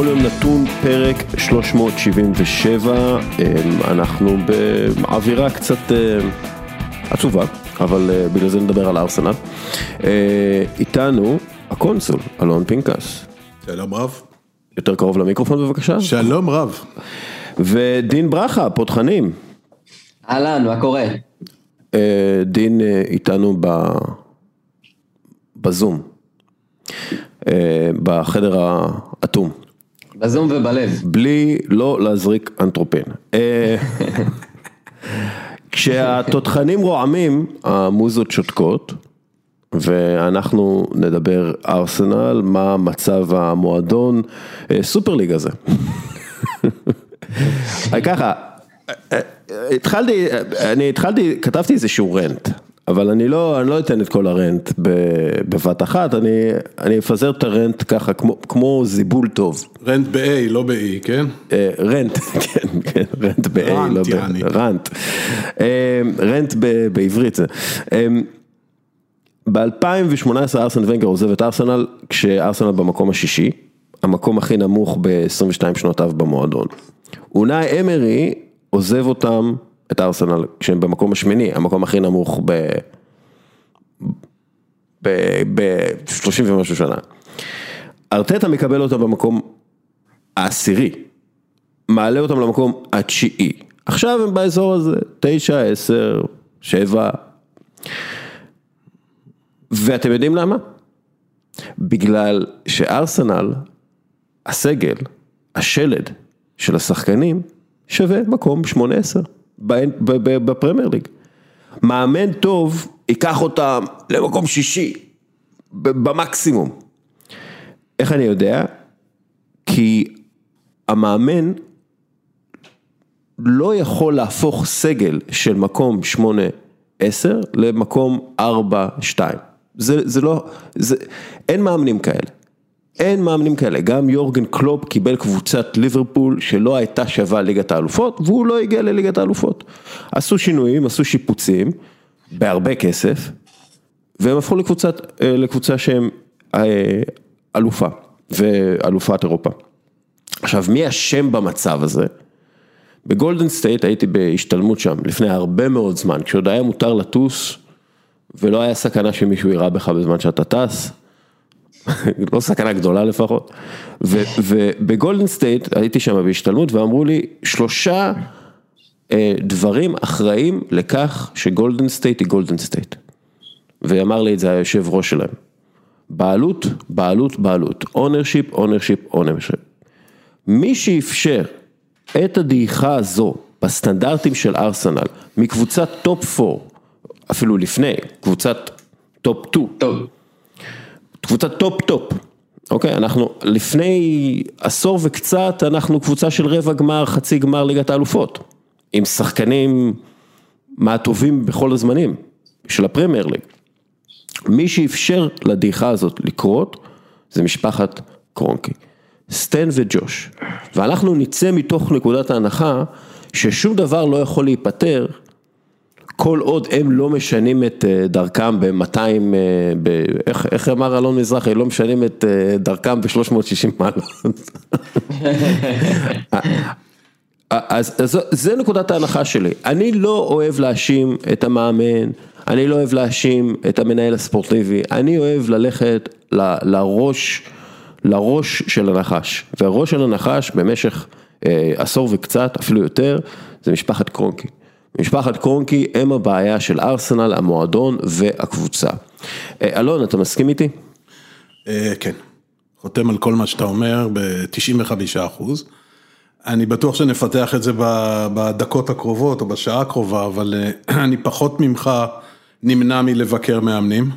בכל יום נתון פרק 377, אנחנו באווירה קצת אה, עצובה, אבל אה, בגלל זה נדבר על ארסנל. אה, איתנו הקונסול, אלון פינקס. שלום רב. יותר קרוב למיקרופון בבקשה. שלום רב. ודין ברכה, פותחנים. אהלן, מה קורה? דין איתנו ב... בזום. בחדר האטום. בזום ובלב. בלי לא להזריק אנתרופן. אה, כשהתותחנים רועמים, המוזות שותקות, ואנחנו נדבר ארסנל, מה מצב המועדון, אה, סופר ליג הזה. ככה, התחלתי, אני התחלתי, כתבתי איזשהו רנט. אבל אני לא, אני לא אתן את כל הרנט בבת אחת, אני, אני אפזר את הרנט ככה כמו, כמו זיבול טוב. רנט ב-A, לא ב-E, כן? אה, רנט, כן, כן, רנט ב-A, לא ב... רנט. רנט בעברית זה. אה, ב-2018 ארסן ונגר עוזב את ארסנל, כשארסנל במקום השישי, המקום הכי נמוך ב-22 שנותיו במועדון. אונאי אמרי עוזב אותם את ארסנל כשהם במקום השמיני, המקום הכי נמוך ב-30 ומשהו שנה. ארטטה מקבל אותם במקום העשירי, מעלה אותם למקום התשיעי. עכשיו הם באזור הזה, תשע, עשר, שבע. ואתם יודעים למה? בגלל שארסנל, הסגל, השלד של השחקנים, שווה מקום שמונה עשר. בפרמייר ליג. מאמן טוב ייקח אותם למקום שישי, במקסימום. איך אני יודע? כי המאמן לא יכול להפוך סגל של מקום 8-10 למקום 4-2. זה, זה לא, זה, אין מאמנים כאלה. אין מאמנים כאלה, גם יורגן קלופ קיבל קבוצת ליברפול שלא הייתה שווה ליגת האלופות והוא לא הגיע לליגת האלופות. עשו שינויים, עשו שיפוצים, בהרבה כסף, והם הפכו לקבוצת, אה, לקבוצה שהם אה, אלופה, ואלופת אירופה. עכשיו מי אשם במצב הזה? בגולדן סטייט הייתי בהשתלמות שם לפני הרבה מאוד זמן, כשעוד היה מותר לטוס ולא היה סכנה שמישהו יירה בך בזמן שאתה טס. לא סכנה גדולה לפחות, ובגולדן סטייט הייתי שם בהשתלמות ואמרו לי שלושה אה, דברים אחראים לכך שגולדן סטייט היא גולדן סטייט. ואמר לי את זה היושב ראש שלהם. בעלות, בעלות, בעלות, ownership, ownership, ownership. מי שאפשר את הדעיכה הזו בסטנדרטים של ארסנל מקבוצת top 4, אפילו לפני, קבוצת top 2. טוב. קבוצת top top, אוקיי, אנחנו לפני עשור וקצת אנחנו קבוצה של רבע גמר, חצי גמר ליגת האלופות, עם שחקנים מהטובים בכל הזמנים של הפרמייר ליג. מי שאפשר לדעיכה הזאת לקרות זה משפחת קרונקי, סטן וג'וש, ואנחנו נצא מתוך נקודת ההנחה ששום דבר לא יכול להיפתר כל עוד הם לא משנים את אה, דרכם ב-200, אה, איך, איך אמר אלון מזרחי, לא משנים את אה, דרכם ב-360 מעלות. אז, אז זה נקודת ההנחה שלי, אני לא אוהב להאשים את המאמן, אני לא אוהב להאשים את המנהל הספורטיבי, אני אוהב ללכת ל, לראש, לראש של הנחש, והראש של הנחש במשך אה, עשור וקצת, אפילו יותר, זה משפחת קרונקי. משפחת קרונקי הם הבעיה של ארסנל, המועדון והקבוצה. אה, אלון, אתה מסכים איתי? אה, כן, חותם על כל מה שאתה אומר ב-95 אחוז. אני בטוח שנפתח את זה בדקות הקרובות או בשעה הקרובה, אבל אה, אני פחות ממך נמנע מלבקר מאמנים.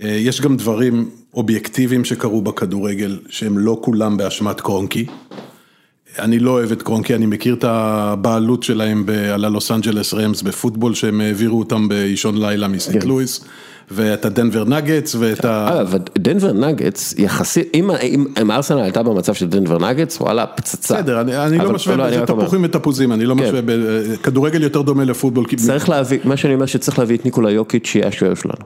יש גם דברים אובייקטיביים שקרו בכדורגל, שהם לא כולם באשמת קרונקי. אני לא אוהב את קרונקי, אני מכיר את הבעלות שלהם על הלוס אנג'לס רמס בפוטבול, שהם העבירו אותם באישון לילה מסנט כן. לואיס. ואת הדנבר נגטס ואת ה... אגב, דנבר נגטס יחסית, אם ארסנל הייתה במצב של דנבר נגטס, וואלה, פצצה. בסדר, אני לא משווה, לא, זה תפוחים ותפוזים, אני לא כן. משווה, כדורגל יותר דומה לפוטבול. צריך להביא, מה שאני אומר שצריך להביא את ניקולה יוקיץ' שיהיה השוער שלנו.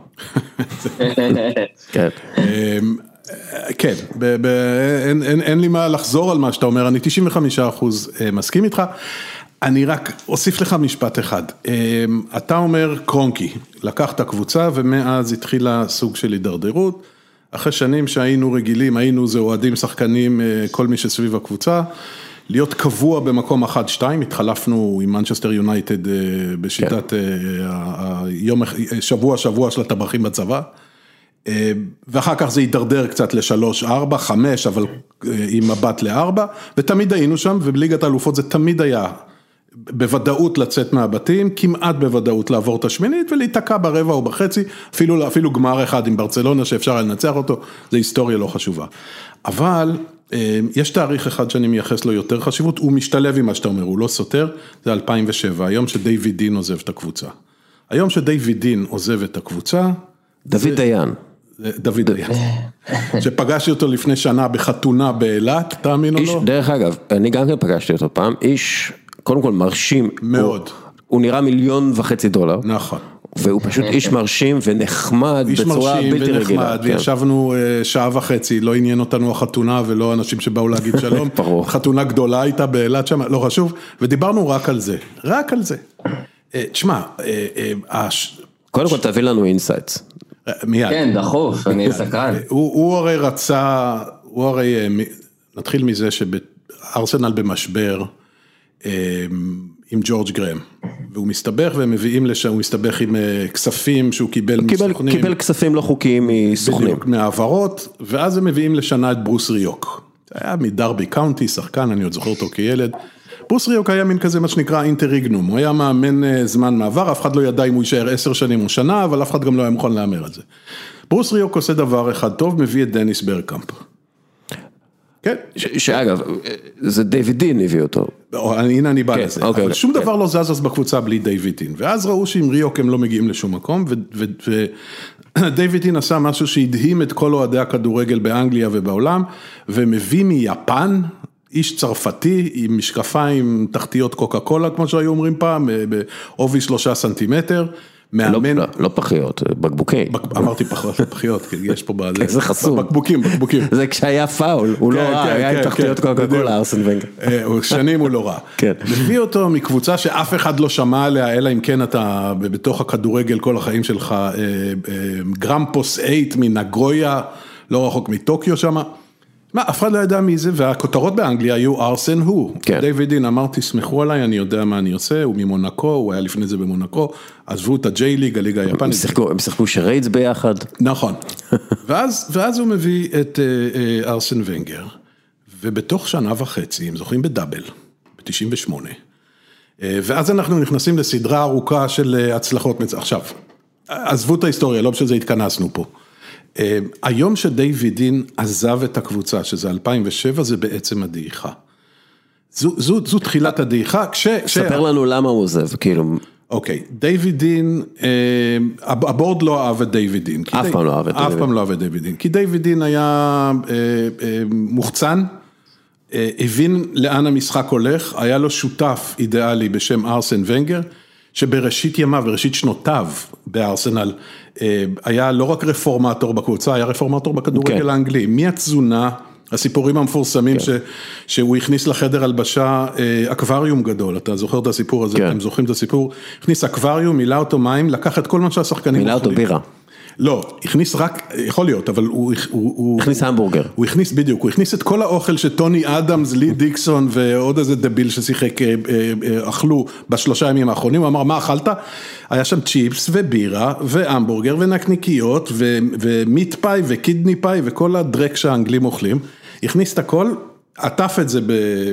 כן. כן, ב- ב- אין, אין, אין לי מה לחזור על מה שאתה אומר, אני 95 אחוז אה, מסכים איתך. אני רק אוסיף לך משפט אחד. אה, אתה אומר קרונקי, לקח את הקבוצה ומאז התחילה סוג של הידרדרות. אחרי שנים שהיינו רגילים, היינו זה אוהדים, שחקנים, אה, כל מי שסביב הקבוצה. להיות קבוע במקום 1-2, התחלפנו עם מנצ'סטר יונייטד בשיטת אה, היום, שבוע שבוע של הטבחים בצבא. אה, ואחר כך זה הידרדר קצת לשלוש, ארבע, חמש, אבל אה, עם מבט לארבע, ותמיד היינו שם, ובליגת האלופות זה תמיד היה בוודאות לצאת מהבתים, כמעט בוודאות לעבור את השמינית ולהיתקע ברבע או בחצי, אפילו, אפילו גמר אחד עם ברצלונה שאפשר היה לנצח אותו, זה היסטוריה לא חשובה. אבל אה, יש תאריך אחד שאני מייחס לו יותר חשיבות, הוא משתלב עם מה שאתה אומר, הוא לא סותר, זה 2007, היום שדייוויד דין עוזב את הקבוצה. היום שדייוויד דין עוזב את הקבוצה, דוד דיין. דוד דיין, שפגשתי אותו לפני שנה בחתונה באילת, תאמין או איש, לא? דרך אגב, אני גם כן פגשתי אותו פעם, איש, קודם כל מרשים. מאוד. הוא, הוא נראה מיליון וחצי דולר. נכון. והוא פשוט איש מרשים ונחמד איש בצורה מרשים בלתי רגילה. ונחמד, כן. וישבנו אה, שעה וחצי, לא עניין אותנו החתונה ולא אנשים שבאו להגיד שלום. ברור. חתונה גדולה הייתה באילת שם, לא חשוב, ודיברנו רק על זה, רק על זה. אה, תשמע, אה, קודם כל תביא לנו insights. מיד. כן, דחוף, אני סקרן. הוא, הוא הרי רצה, הוא הרי, אה, נתחיל מזה שארסנל במשבר אה, עם ג'ורג' גרהאם, והוא מסתבך והם מביאים לשם, הוא מסתבך עם אה, כספים שהוא קיבל קיבל, מסוכנים, קיבל כספים לא חוקיים מסוכנים. בדיוק, מהעברות, ואז הם מביאים לשנה את ברוס ריוק. היה מדרבי קאונטי, שחקן, אני עוד זוכר אותו כילד. ברוס ריוק היה מין כזה מה שנקרא interregnum, הוא היה מאמן אה, זמן מעבר, אף אחד לא ידע אם הוא יישאר עשר שנים או שנה, אבל אף אחד גם לא היה מוכן להמר על זה. ברוס ריוק עושה דבר אחד טוב, מביא את דניס ברגקאמפ. כן, ש- שאגב, זה דיוויד דין הביא אותו. הנה אני בא כן, לזה, אוקיי, אבל אוקיי, שום כן. דבר לא זז אז בקבוצה בלי דיוויד דין, ואז ראו שעם ריוק הם לא מגיעים לשום מקום, ודייווידין עשה משהו שהדהים את כל אוהדי הכדורגל באנגליה ובעולם, ומביא מיפן, איש צרפתי עם משקפיים תחתיות קוקה קולה, כמו שהיו אומרים פעם, בעובי שלושה סנטימטר, לא, מאמן, לא, לא פחיות, בקבוקי. בק- אמרתי פחות, פחיות, כי יש פה בזה, איזה חסום. בקבוקים, בקבוקים. זה כשהיה פאול, הוא לא כן, ראה, כן, היה עם כן, תחתיות כן, קוקה. קולה, ארסן ונגר. אה, שנים הוא לא רע. כן. מביא אותו מקבוצה שאף אחד לא שמע עליה, אלא אם כן אתה בתוך הכדורגל כל החיים שלך, אה, אה, גרמפוס 8 מנגויה, לא רחוק מטוקיו שם. מה, אף אחד לא ידע מי זה, והכותרות באנגליה היו ארסן הוא. כן. דיוויד דין אמר, תסמכו עליי, אני יודע מה אני עושה, הוא ממונקו, הוא היה לפני זה במונקו, עזבו את הג'יי ליג, הליגה היפנית. הם שיחקו שריידס ביחד. נכון. ואז, ואז הוא מביא את אה, אה, ארסן ונגר, ובתוך שנה וחצי הם זוכים בדאבל, ב-98. אה, ואז אנחנו נכנסים לסדרה ארוכה של אה, הצלחות. עכשיו, עזבו את ההיסטוריה, לא בשביל זה התכנסנו פה. אה, היום שדייוויד דין עזב את הקבוצה, שזה 2007, זה בעצם הדעיכה. זו, זו, זו תחילת הדעיכה, כש... ספר לנו למה הוא עוזב, כאילו, אוקיי, דיוויד דין, אה, הב- הבורד לא אהב את דיוויד דין. כי אף פעם לא אהב את אף דיוויד. פעם לא אהב את דיוויד דין, כי דיוויד דין היה אה, אה, מוחצן, אה, הבין לאן המשחק הולך, היה לו שותף אידיאלי בשם ארסן ונגר, שבראשית ימיו, בראשית שנותיו בארסנל, אה, היה לא רק רפורמטור בקבוצה, היה רפורמטור בכדורגל כן. האנגלי, מהתזונה, הסיפורים המפורסמים ש, שהוא הכניס לחדר הלבשה אה, אקווריום גדול, אתה זוכר את הסיפור הזה, כן. אתם זוכרים את הסיפור? הכניס אקווריום, מילא אותו מים, לקח את כל מה שהשחקנים מילא אותו. בירה. לא, הכניס רק, יכול להיות, אבל הוא, הוא, הוא, הכניס המבורגר. הוא הכניס, בדיוק, הוא הכניס את כל האוכל שטוני אדמס, לי דיקסון ועוד איזה דביל ששיחק, אה, אה, אה, אכלו בשלושה ימים האחרונים, הוא אמר, מה אכלת? היה שם צ'יפס ובירה והמבורגר ונקניקיות ו- ומיט פאי וקידני פאי וכל הדרק שהאנגלים אוכלים, הכניס את הכל. עטף את זה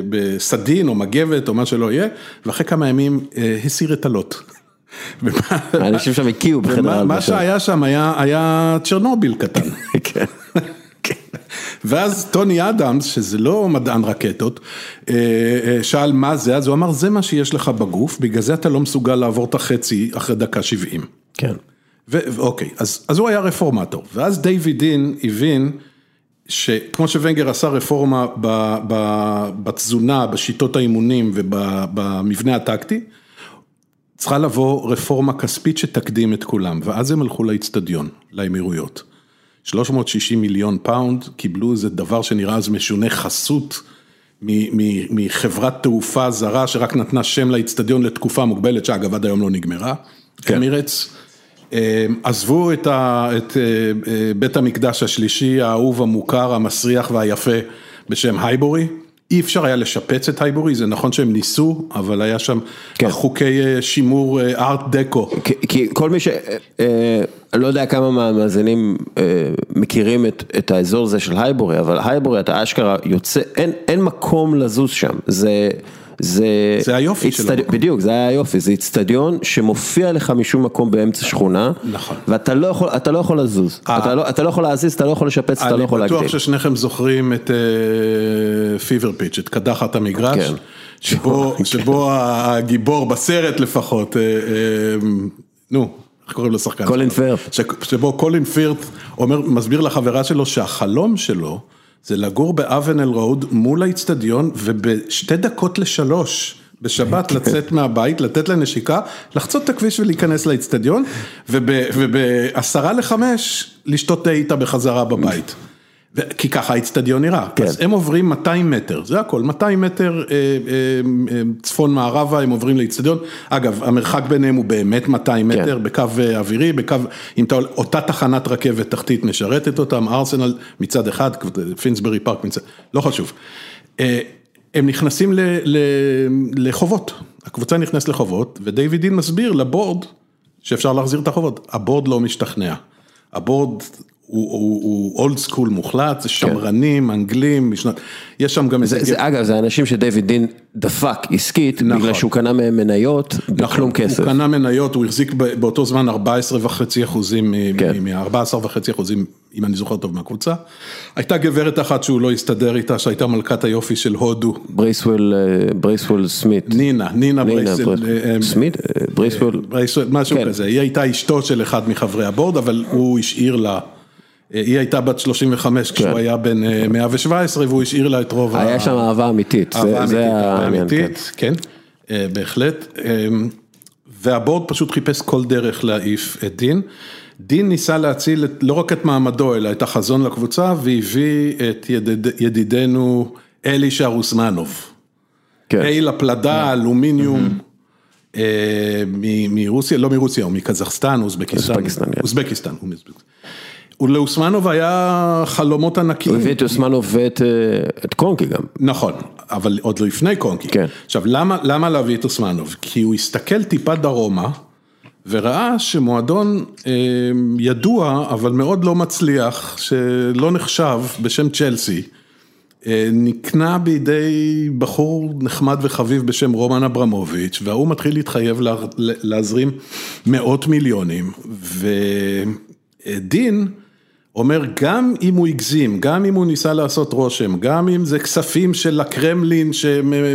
בסדין או מגבת או מה שלא יהיה, ואחרי כמה ימים אה, הסיר את הלוט. האנשים שם הקיאו בחדר ומה- מה. שהיה שם היה, היה צ'רנוביל קטן. כן. ואז טוני אדמס, שזה לא מדען רקטות, אה, אה, שאל מה זה, אז הוא אמר, זה מה שיש לך בגוף, בגלל זה אתה לא מסוגל לעבור את החצי אחרי דקה 70. כן. ואוקיי, אז, אז הוא היה רפורמטור, ואז דיוויד דין הבין שכמו שוונגר עשה רפורמה ב, ב, בתזונה, בשיטות האימונים ובמבנה הטקטי, צריכה לבוא רפורמה כספית שתקדים את כולם, ואז הם הלכו לאיצטדיון, לאמירויות. 360 מיליון פאונד, קיבלו איזה דבר שנראה אז משונה חסות מחברת תעופה זרה שרק נתנה שם לאיצטדיון לתקופה מוגבלת, שאגב עד היום לא נגמרה, כן. אמירץ. אה, עזבו את, ה, את אה, אה, בית המקדש השלישי, האהוב, המוכר, המסריח והיפה בשם הייבורי. אי אפשר היה לשפץ את הייבורי, זה נכון שהם ניסו, אבל היה שם כן. חוקי אה, שימור ארט דקו. כי, כי כל מי ש... אה, אני לא יודע כמה מהמאזינים אה, מכירים את, את האזור הזה של הייבורי, אבל הייבורי אתה אשכרה יוצא, אין, אין מקום לזוז שם, זה... זה, זה היופי של איצטד- המקום. בדיוק, זה היה היופי, זה איצטדיון שמופיע לך משום מקום באמצע שכונה, נכון. ואתה לא יכול, אתה לא יכול לזוז, אה. אתה לא, אתה לא יכול להזיז, אתה לא יכול לשפץ, אתה לא יכול אני להגדיל. בטוח ששניכם זוכרים את פיבר פיץ', את קדחת המגרש, כן. שבו, שבו הגיבור בסרט לפחות, אה, אה, נו, איך קוראים לשחקן? קולין שלו? ש- שבו קולין פירט אומר, מסביר לחברה שלו שהחלום שלו זה לגור באבנל רוד מול האיצטדיון ובשתי דקות לשלוש. בשבת לצאת מהבית, לתת לה נשיקה, לחצות את הכביש ולהיכנס לאיצטדיון, וב- ובעשרה לחמש לשתות תה איתה בחזרה בבית. כי ככה האיצטדיון נראה, כן. אז הם עוברים 200 מטר, זה הכל, 200 מטר אה, אה, אה, צפון מערבה הם עוברים לאיצטדיון, אגב המרחק ביניהם הוא באמת 200 כן. מטר, בקו אה, אווירי, בקו, אם אתה, אותה תחנת רכבת תחתית משרתת אותם, ארסנל מצד אחד, פינסברי פארק מצד, לא חשוב. הם נכנסים ל, ל, לחובות, הקבוצה נכנסת לחובות, ודייוויד דין מסביר ל board שאפשר להחזיר את החובות, ה board לא משתכנע. ה board הוא old school מוחלט, זה שמרנים, אנגלים, משנת, יש שם גם איזה... זה, זה, אגב, זה אנשים שדייוויד דין דפק עסקית, נכון. בגלל שהוא קנה מהם מניות בכלום כסף. הוא קנה מניות, הוא החזיק באותו זמן 14 וחצי אחוזים, כן. מ-14 וחצי אחוזים, אם אני זוכר טוב מהקבוצה. הייתה גברת אחת שהוא לא הסתדר איתה, שהייתה מלכת היופי של הודו, ברייסוול, אה, ברייסוול סמית. נינה, נינה נינה ברייסל. ברייס- אה, אה, סמית? ברייסוול. משהו כן. כזה, היא הייתה אשתו של אחד מחברי ה board, אבל הוא השאיר לה, היא הייתה בת 35 כשהוא כן. היה בן אה, 117 והוא השאיר לה את רוב ה... היה שם אהבה אמיתית, אהבה זה- אמיתית. כן. כן, אה, בהחלט. אה, וה board פשוט חיפש כל דרך להעיף את דין. דין ניסה להציל את, לא רק את מעמדו, אלא את החזון לקבוצה, והביא את ידיד, ידידנו אלישע רוסמנוב. כן. אייל הפלדה, אלומיניום, אה, מ- מרוסיה, לא מרוסיה, הוא מקזחסטן, אוזבקיסטן. אוזבקיסטן, כן. אוזבקיסטן, הוא מאוזבקיסטן. ולאוסמנוב היה חלומות ענקיים. הוא הביא את אוסמנוב ואת אה, את קונקי גם. נכון, אבל עוד לפני קונקי. כן. עכשיו, למה, למה להביא את אוסמנוב? כי הוא הסתכל טיפה דרומה, וראה שמועדון אה, ידוע, אבל מאוד לא מצליח, שלא נחשב, בשם צ'לסי, אה, נקנה בידי בחור נחמד וחביב בשם רומן אברמוביץ', וההוא מתחיל להתחייב לה, להזרים מאות מיליונים, ודין אומר, גם אם הוא הגזים, גם אם הוא ניסה לעשות רושם, גם אם זה כספים של הקרמלין שהם... אה, אה,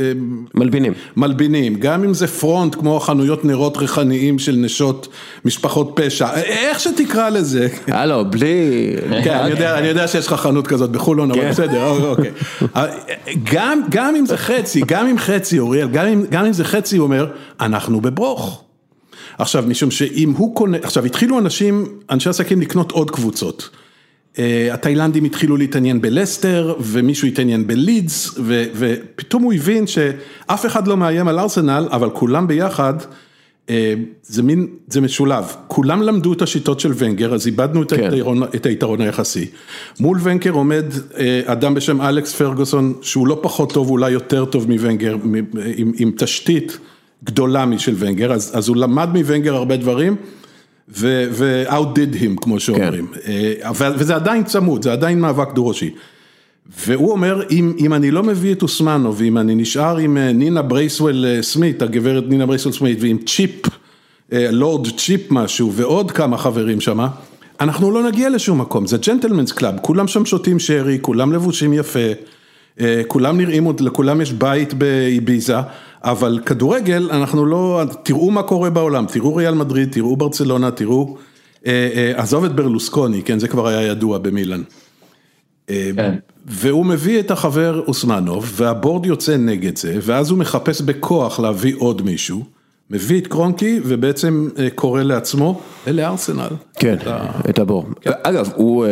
אה, מלבינים. מלבינים, גם אם זה פרונט כמו חנויות נרות ריחניים של נשות משפחות פשע, איך שתקרא לזה. הלו, בלי... כן, אני יודע, אני יודע שיש לך חנות כזאת בחולון, אבל כן. בסדר, אוקיי. גם, גם אם זה חצי, גם אם חצי, אוריאל, גם אם, גם אם זה חצי, הוא אומר, אנחנו בברוך. עכשיו, משום שאם הוא קונה, עכשיו התחילו אנשים, אנשי עסקים לקנות עוד קבוצות. אה, התאילנדים התחילו להתעניין בלסטר, ומישהו התעניין בלידס, ו, ופתאום הוא הבין שאף אחד לא מאיים על ארסנל, אבל כולם ביחד, אה, זה מין, זה משולב, כולם למדו את השיטות של ונגר, אז איבדנו את, כן. היתרון, את היתרון היחסי. מול ונגר עומד אה, אדם בשם אלכס פרגוסון, שהוא לא פחות טוב, אולי יותר טוב מוונגר, מ- עם, עם תשתית גדולה משל ונגר, אז, אז הוא למד מוונגר הרבה דברים. ו-outdid him, כמו שאומרים. אה, ו- וזה עדיין צמוד, זה עדיין מאבק דו-ראשי. והוא אומר, אם, אם אני לא מביא את אוסמנוב, ואם אני נשאר עם אה, נינה ברייסוול אה, סמית, הגברת נינה ברייסוול סמית, ועם צ'יפ, אה, לורד צ'יפ משהו, ועוד כמה חברים שמה, אנחנו לא נגיע לשום מקום, זה gentlemen's club, כולם שם שותים שרי, כולם לבושים יפה, אה, כולם נראים לכולם יש בית באיביזה, אבל כדורגל, אנחנו לא, תראו מה קורה בעולם, תראו ריאל מדריד, תראו ברצלונה, תראו, אה, אה, עזוב את ברלוסקוני, כן, זה כבר היה ידוע במילאן. כן. והוא מביא את החבר אוסמנוב, וה board יוצא נגד זה, ואז הוא מחפש בכוח להביא עוד מישהו, מביא את קרונקי ובעצם קורא לעצמו, אלה ארסנל. כן, את הבור. אגב, הוא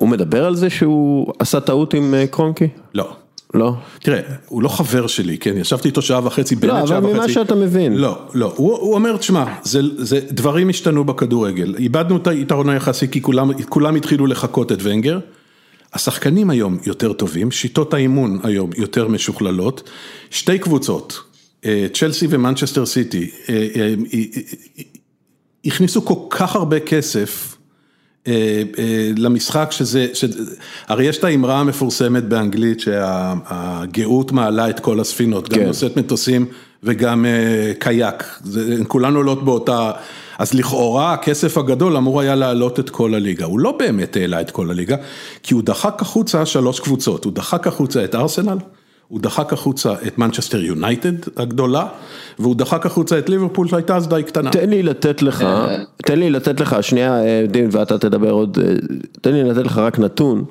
מדבר על זה שהוא עשה טעות עם קרונקי? לא. לא? תראה, הוא לא חבר שלי, כן, ישבתי איתו שעה וחצי, באמת לא, שעה וחצי. אבל ממה שאתה מבין. לא, לא, הוא, הוא אומר, תשמע, זה, זה, דברים השתנו בכדורגל, איבדנו את היתרון היחסי כי כולם, כולם התחילו לחקות את ונגר, השחקנים היום יותר טובים, שיטות האימון היום יותר משוכללות, שתי קבוצות, אה, צ'לסי ומנצ'סטר סיטי, אה, אה, הכניסו כל כך הרבה כסף למשחק שזה, הרי יש את האמרה המפורסמת באנגלית שהגאות מעלה את כל הספינות, גם נושאת מטוסים וגם קייק, כולן עולות באותה, אז לכאורה הכסף הגדול אמור היה להעלות את כל הליגה, הוא לא באמת העלה את כל הליגה, כי הוא דחק החוצה שלוש קבוצות, הוא דחק החוצה את ארסנל, הוא דחק החוצה את מנצ'סטר יונייטד הגדולה, והוא דחק החוצה את ליברפול שהייתה אז די קטנה. תן לי לתת לך, תן לי לתת לך, שנייה דין ואתה תדבר עוד, תן לי לתת לך רק נתון.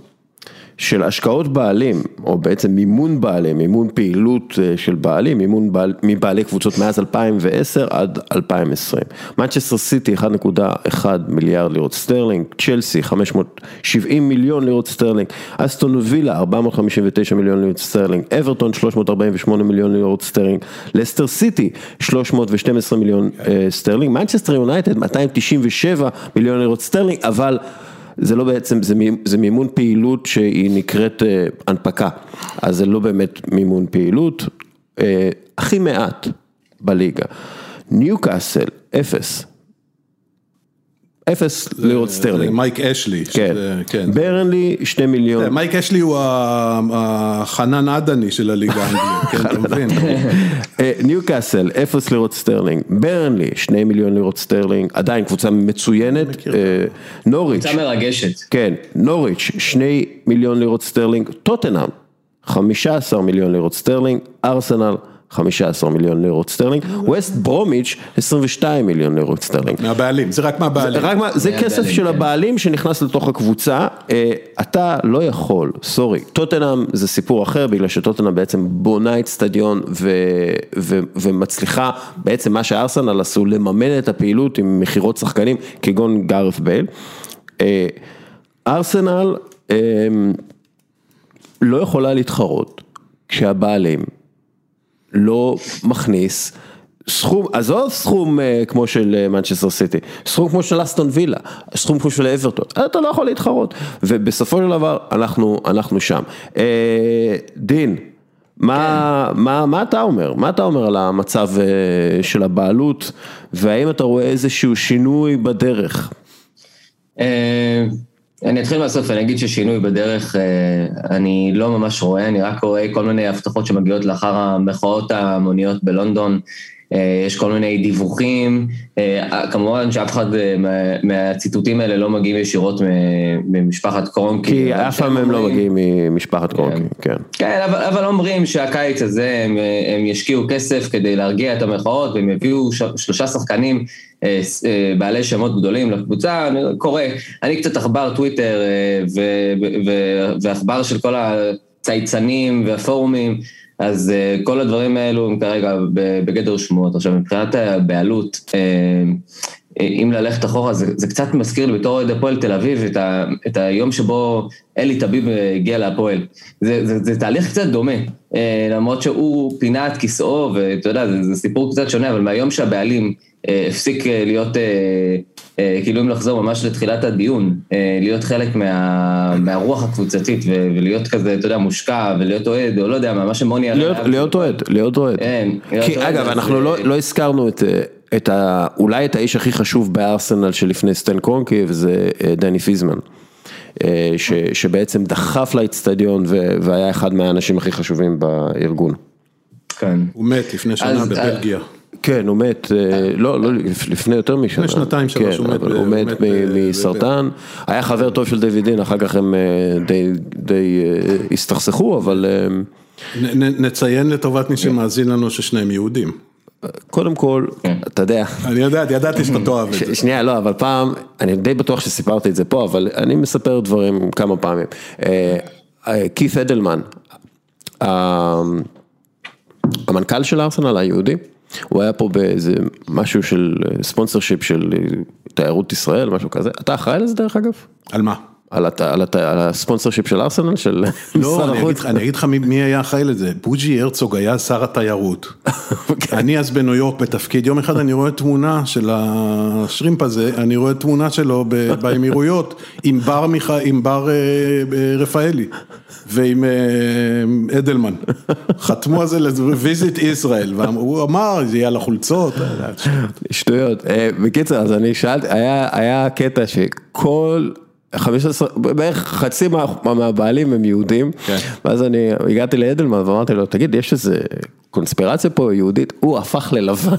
של השקעות בעלים, או בעצם מימון בעלים, מימון פעילות של בעלים, מימון בעל, מבעלי קבוצות מאז 2010 עד 2020. מנצ'סטר סיטי 1.1 מיליארד לירות סטרלינג, צ'לסי 570 מיליון לירות סטרלינג, אסטון וילה 459 מיליון לירות סטרלינג, אברטון 348 מיליון לירות סטרלינג, לסטר סיטי 312 מיליון סטרלינג, מנצ'סטר יונייטד 297 מיליון לירות סטרלינג, אבל זה לא בעצם, זה מימון פעילות שהיא נקראת הנפקה, אז זה לא באמת מימון פעילות, הכי מעט בליגה. ניוקאסל, אפס. אפס לירות סטרלינג. מייק אשלי. כן. ברנלי, שני מיליון. מייק אשלי הוא החנן עדני של הליגה האנגלית, כן, אתה מבין? ניוקאסל, אפס לירות סטרלינג. ברנלי, שני מיליון לירות סטרלינג. עדיין קבוצה מצוינת. נוריץ'. קבוצה מרגשת. כן, נוריץ', שני מיליון לירות סטרלינג. טוטנאם, חמישה עשר מיליון לירות סטרלינג. ארסנל. 15 מיליון לירות סטרלינג, ווסט ברומיץ' 22 מיליון לירות סטרלינג. מהבעלים, זה רק מהבעלים. זה כסף של הבעלים שנכנס לתוך הקבוצה, אתה לא יכול, סורי, טוטנאם זה סיפור אחר, בגלל שטוטנאם בעצם בונה אצטדיון ומצליחה, בעצם מה שארסנל עשו, לממן את הפעילות עם מכירות שחקנים, כגון גארף בייל. ארסנל לא יכולה להתחרות כשהבעלים לא מכניס סכום, עזוב סכום כמו של מנצ'סטר סיטי, סכום כמו של אסטון וילה, סכום כמו של אברטון, אתה לא יכול להתחרות, ובסופו של דבר אנחנו, אנחנו שם. דין, מה, מה, מה אתה אומר? מה אתה אומר על המצב של הבעלות, והאם אתה רואה איזשהו שינוי בדרך? אני אתחיל מהסוף, אני אגיד ששינוי בדרך אני לא ממש רואה, אני רק רואה כל מיני הבטחות שמגיעות לאחר המחאות ההמוניות בלונדון, יש כל מיני דיווחים, כמובן שאף אחד מהציטוטים האלה לא מגיעים ישירות ממשפחת קרונקי. כי אף פעם הם לא מגיעים ממשפחת קרונקי, כן. כן, אבל אומרים שהקיץ הזה הם ישקיעו כסף כדי להרגיע את המחאות והם יביאו שלושה שחקנים בעלי שמות גדולים לקבוצה, אני קורא, אני קצת עכבר טוויטר ועכבר של כל הצייצנים והפורומים, אז כל הדברים האלו הם כרגע בגדר שמועות, עכשיו מבחינת הבעלות, אם ללכת אחורה, זה, זה קצת מזכיר לי בתור אוהד הפועל תל אביב, את, ה, את היום שבו אלי טביב הגיע להפועל. זה, זה, זה תהליך קצת דומה, למרות שהוא פינה את כיסאו, ואתה יודע, זה, זה סיפור קצת שונה, אבל מהיום שהבעלים הפסיק להיות, כאילו אם לחזור ממש לתחילת הדיון, להיות חלק מה, מהרוח הקבוצתית, ולהיות כזה, אתה יודע, מושקע, ולהיות אוהד, או לא יודע מה, מה שמוני... להיות, להיות אוהד, להיות אוהד. כן, כי אגב, אנחנו לא, לא הזכרנו את... את ה... אולי את האיש הכי חשוב בארסנל שלפני סטן קרונקי וזה דני פיזמן. ש, שבעצם דחף לאצטדיון והיה אחד מהאנשים הכי חשובים בארגון. כן. הוא מת לפני שנה בבלגיה. כן, הוא מת, לא, לא, לפני יותר משנה. לפני שנתיים שלוש, הוא מת. הוא מת מסרטן, היה חבר טוב של דיוויד דין, אחר כך הם די הסתכסכו, אבל... נציין לטובת מי שמאזין לנו ששניהם יהודים. קודם כל, אתה יודע. אני יודעת, ידעתי שאתה תאהב את זה. שנייה, לא, אבל פעם, אני די בטוח שסיפרתי את זה פה, אבל אני מספר דברים כמה פעמים. כית' אדלמן, המנכ"ל של ארסנל היהודי, הוא היה פה באיזה משהו של ספונסר שיפ של תיירות ישראל, משהו כזה. אתה אחראי לזה דרך אגב? על מה? על, הת... על, הת... על הספונסר שיפ של ארסנל, של לא, אני אגיד, אני אגיד לך מי- היה אחראי לזה, בוז'י הרצוג היה שר התיירות. אני אז בניו יורק בתפקיד, יום אחד אני רואה תמונה של השרימפ הזה, אני רואה תמונה שלו ב- באמירויות עם בר, מיכ... עם בר אה, אה, רפאלי ועם אה, אדלמן. חתמו על זה ל-visit Israel, והוא אמר, זה יהיה על החולצות. שטויות. בקיצר, אז אני שאלתי, היה קטע שכל 15, בערך חצי מה, מהבעלים הם יהודים, כן. ואז אני הגעתי לאדלמן ואמרתי לו, תגיד, יש איזה קונספירציה פה יהודית? הוא הפך ללבן,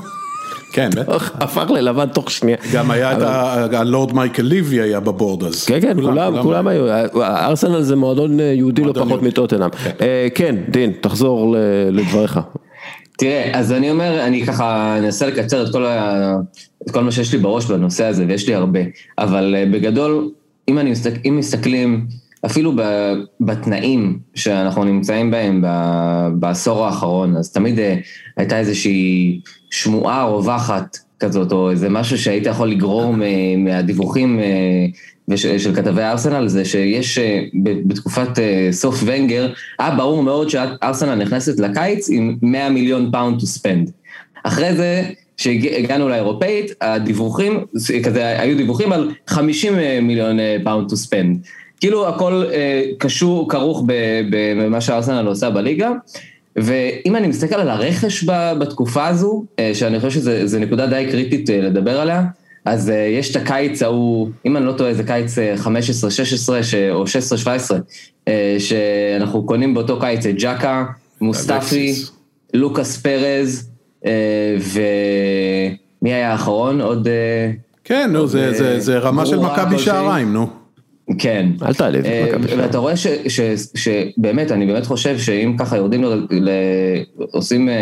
כן, בטח. הפך ללבן תוך שנייה. גם היה את הלורד מייקל ליבי היה בבורד אז. כן, כן, כולם, כולם היו, ארסנל זה מועדון אה, יהודי לא פחות. מטוטנאם. אה, כן, דין, תחזור לדבריך. תראה, אז אני אומר, אני ככה אנסה לקצר את כל, ה... את כל מה שיש לי בראש בנושא הזה, ויש לי הרבה, אבל אה, בגדול, אם, אני מסתכל, אם מסתכלים אפילו בתנאים שאנחנו נמצאים בהם בעשור האחרון, אז תמיד אה, הייתה איזושהי שמועה רווחת כזאת, או איזה משהו שהיית יכול לגרור מהדיווחים אה, של כתבי ארסנל, זה שיש אה, בתקופת סוף ונגר, היה ברור מאוד שארסנל נכנסת לקיץ עם 100 מיליון פאונד to spend. אחרי זה, כשהגענו לאירופאית, הדיווחים, כזה, היו דיווחים על 50 מיליון פאונד to spend. כאילו הכל אה, קשור, כרוך במה שארסנל עושה בליגה. ואם אני מסתכל על הרכש בתקופה הזו, אה, שאני חושב שזו נקודה די קריטית אה, לדבר עליה, אז אה, יש את הקיץ ההוא, אם אני לא טועה, זה קיץ אה, 15-16 ש- או 16-17, אה, שאנחנו קונים באותו קיץ את ג'קה, מוסטפי. לוקאס פרז, אה, ומי היה האחרון? עוד... אה, כן, נו, זה- זה- זה רמה של מכבי. שעריים, נו. כן. אל תעליב אה, מכבי חיפה. ואתה רואה ש- ש- שבאמת, אני באמת חושב שאם ככה יורדים, ל- ל- עושים אה,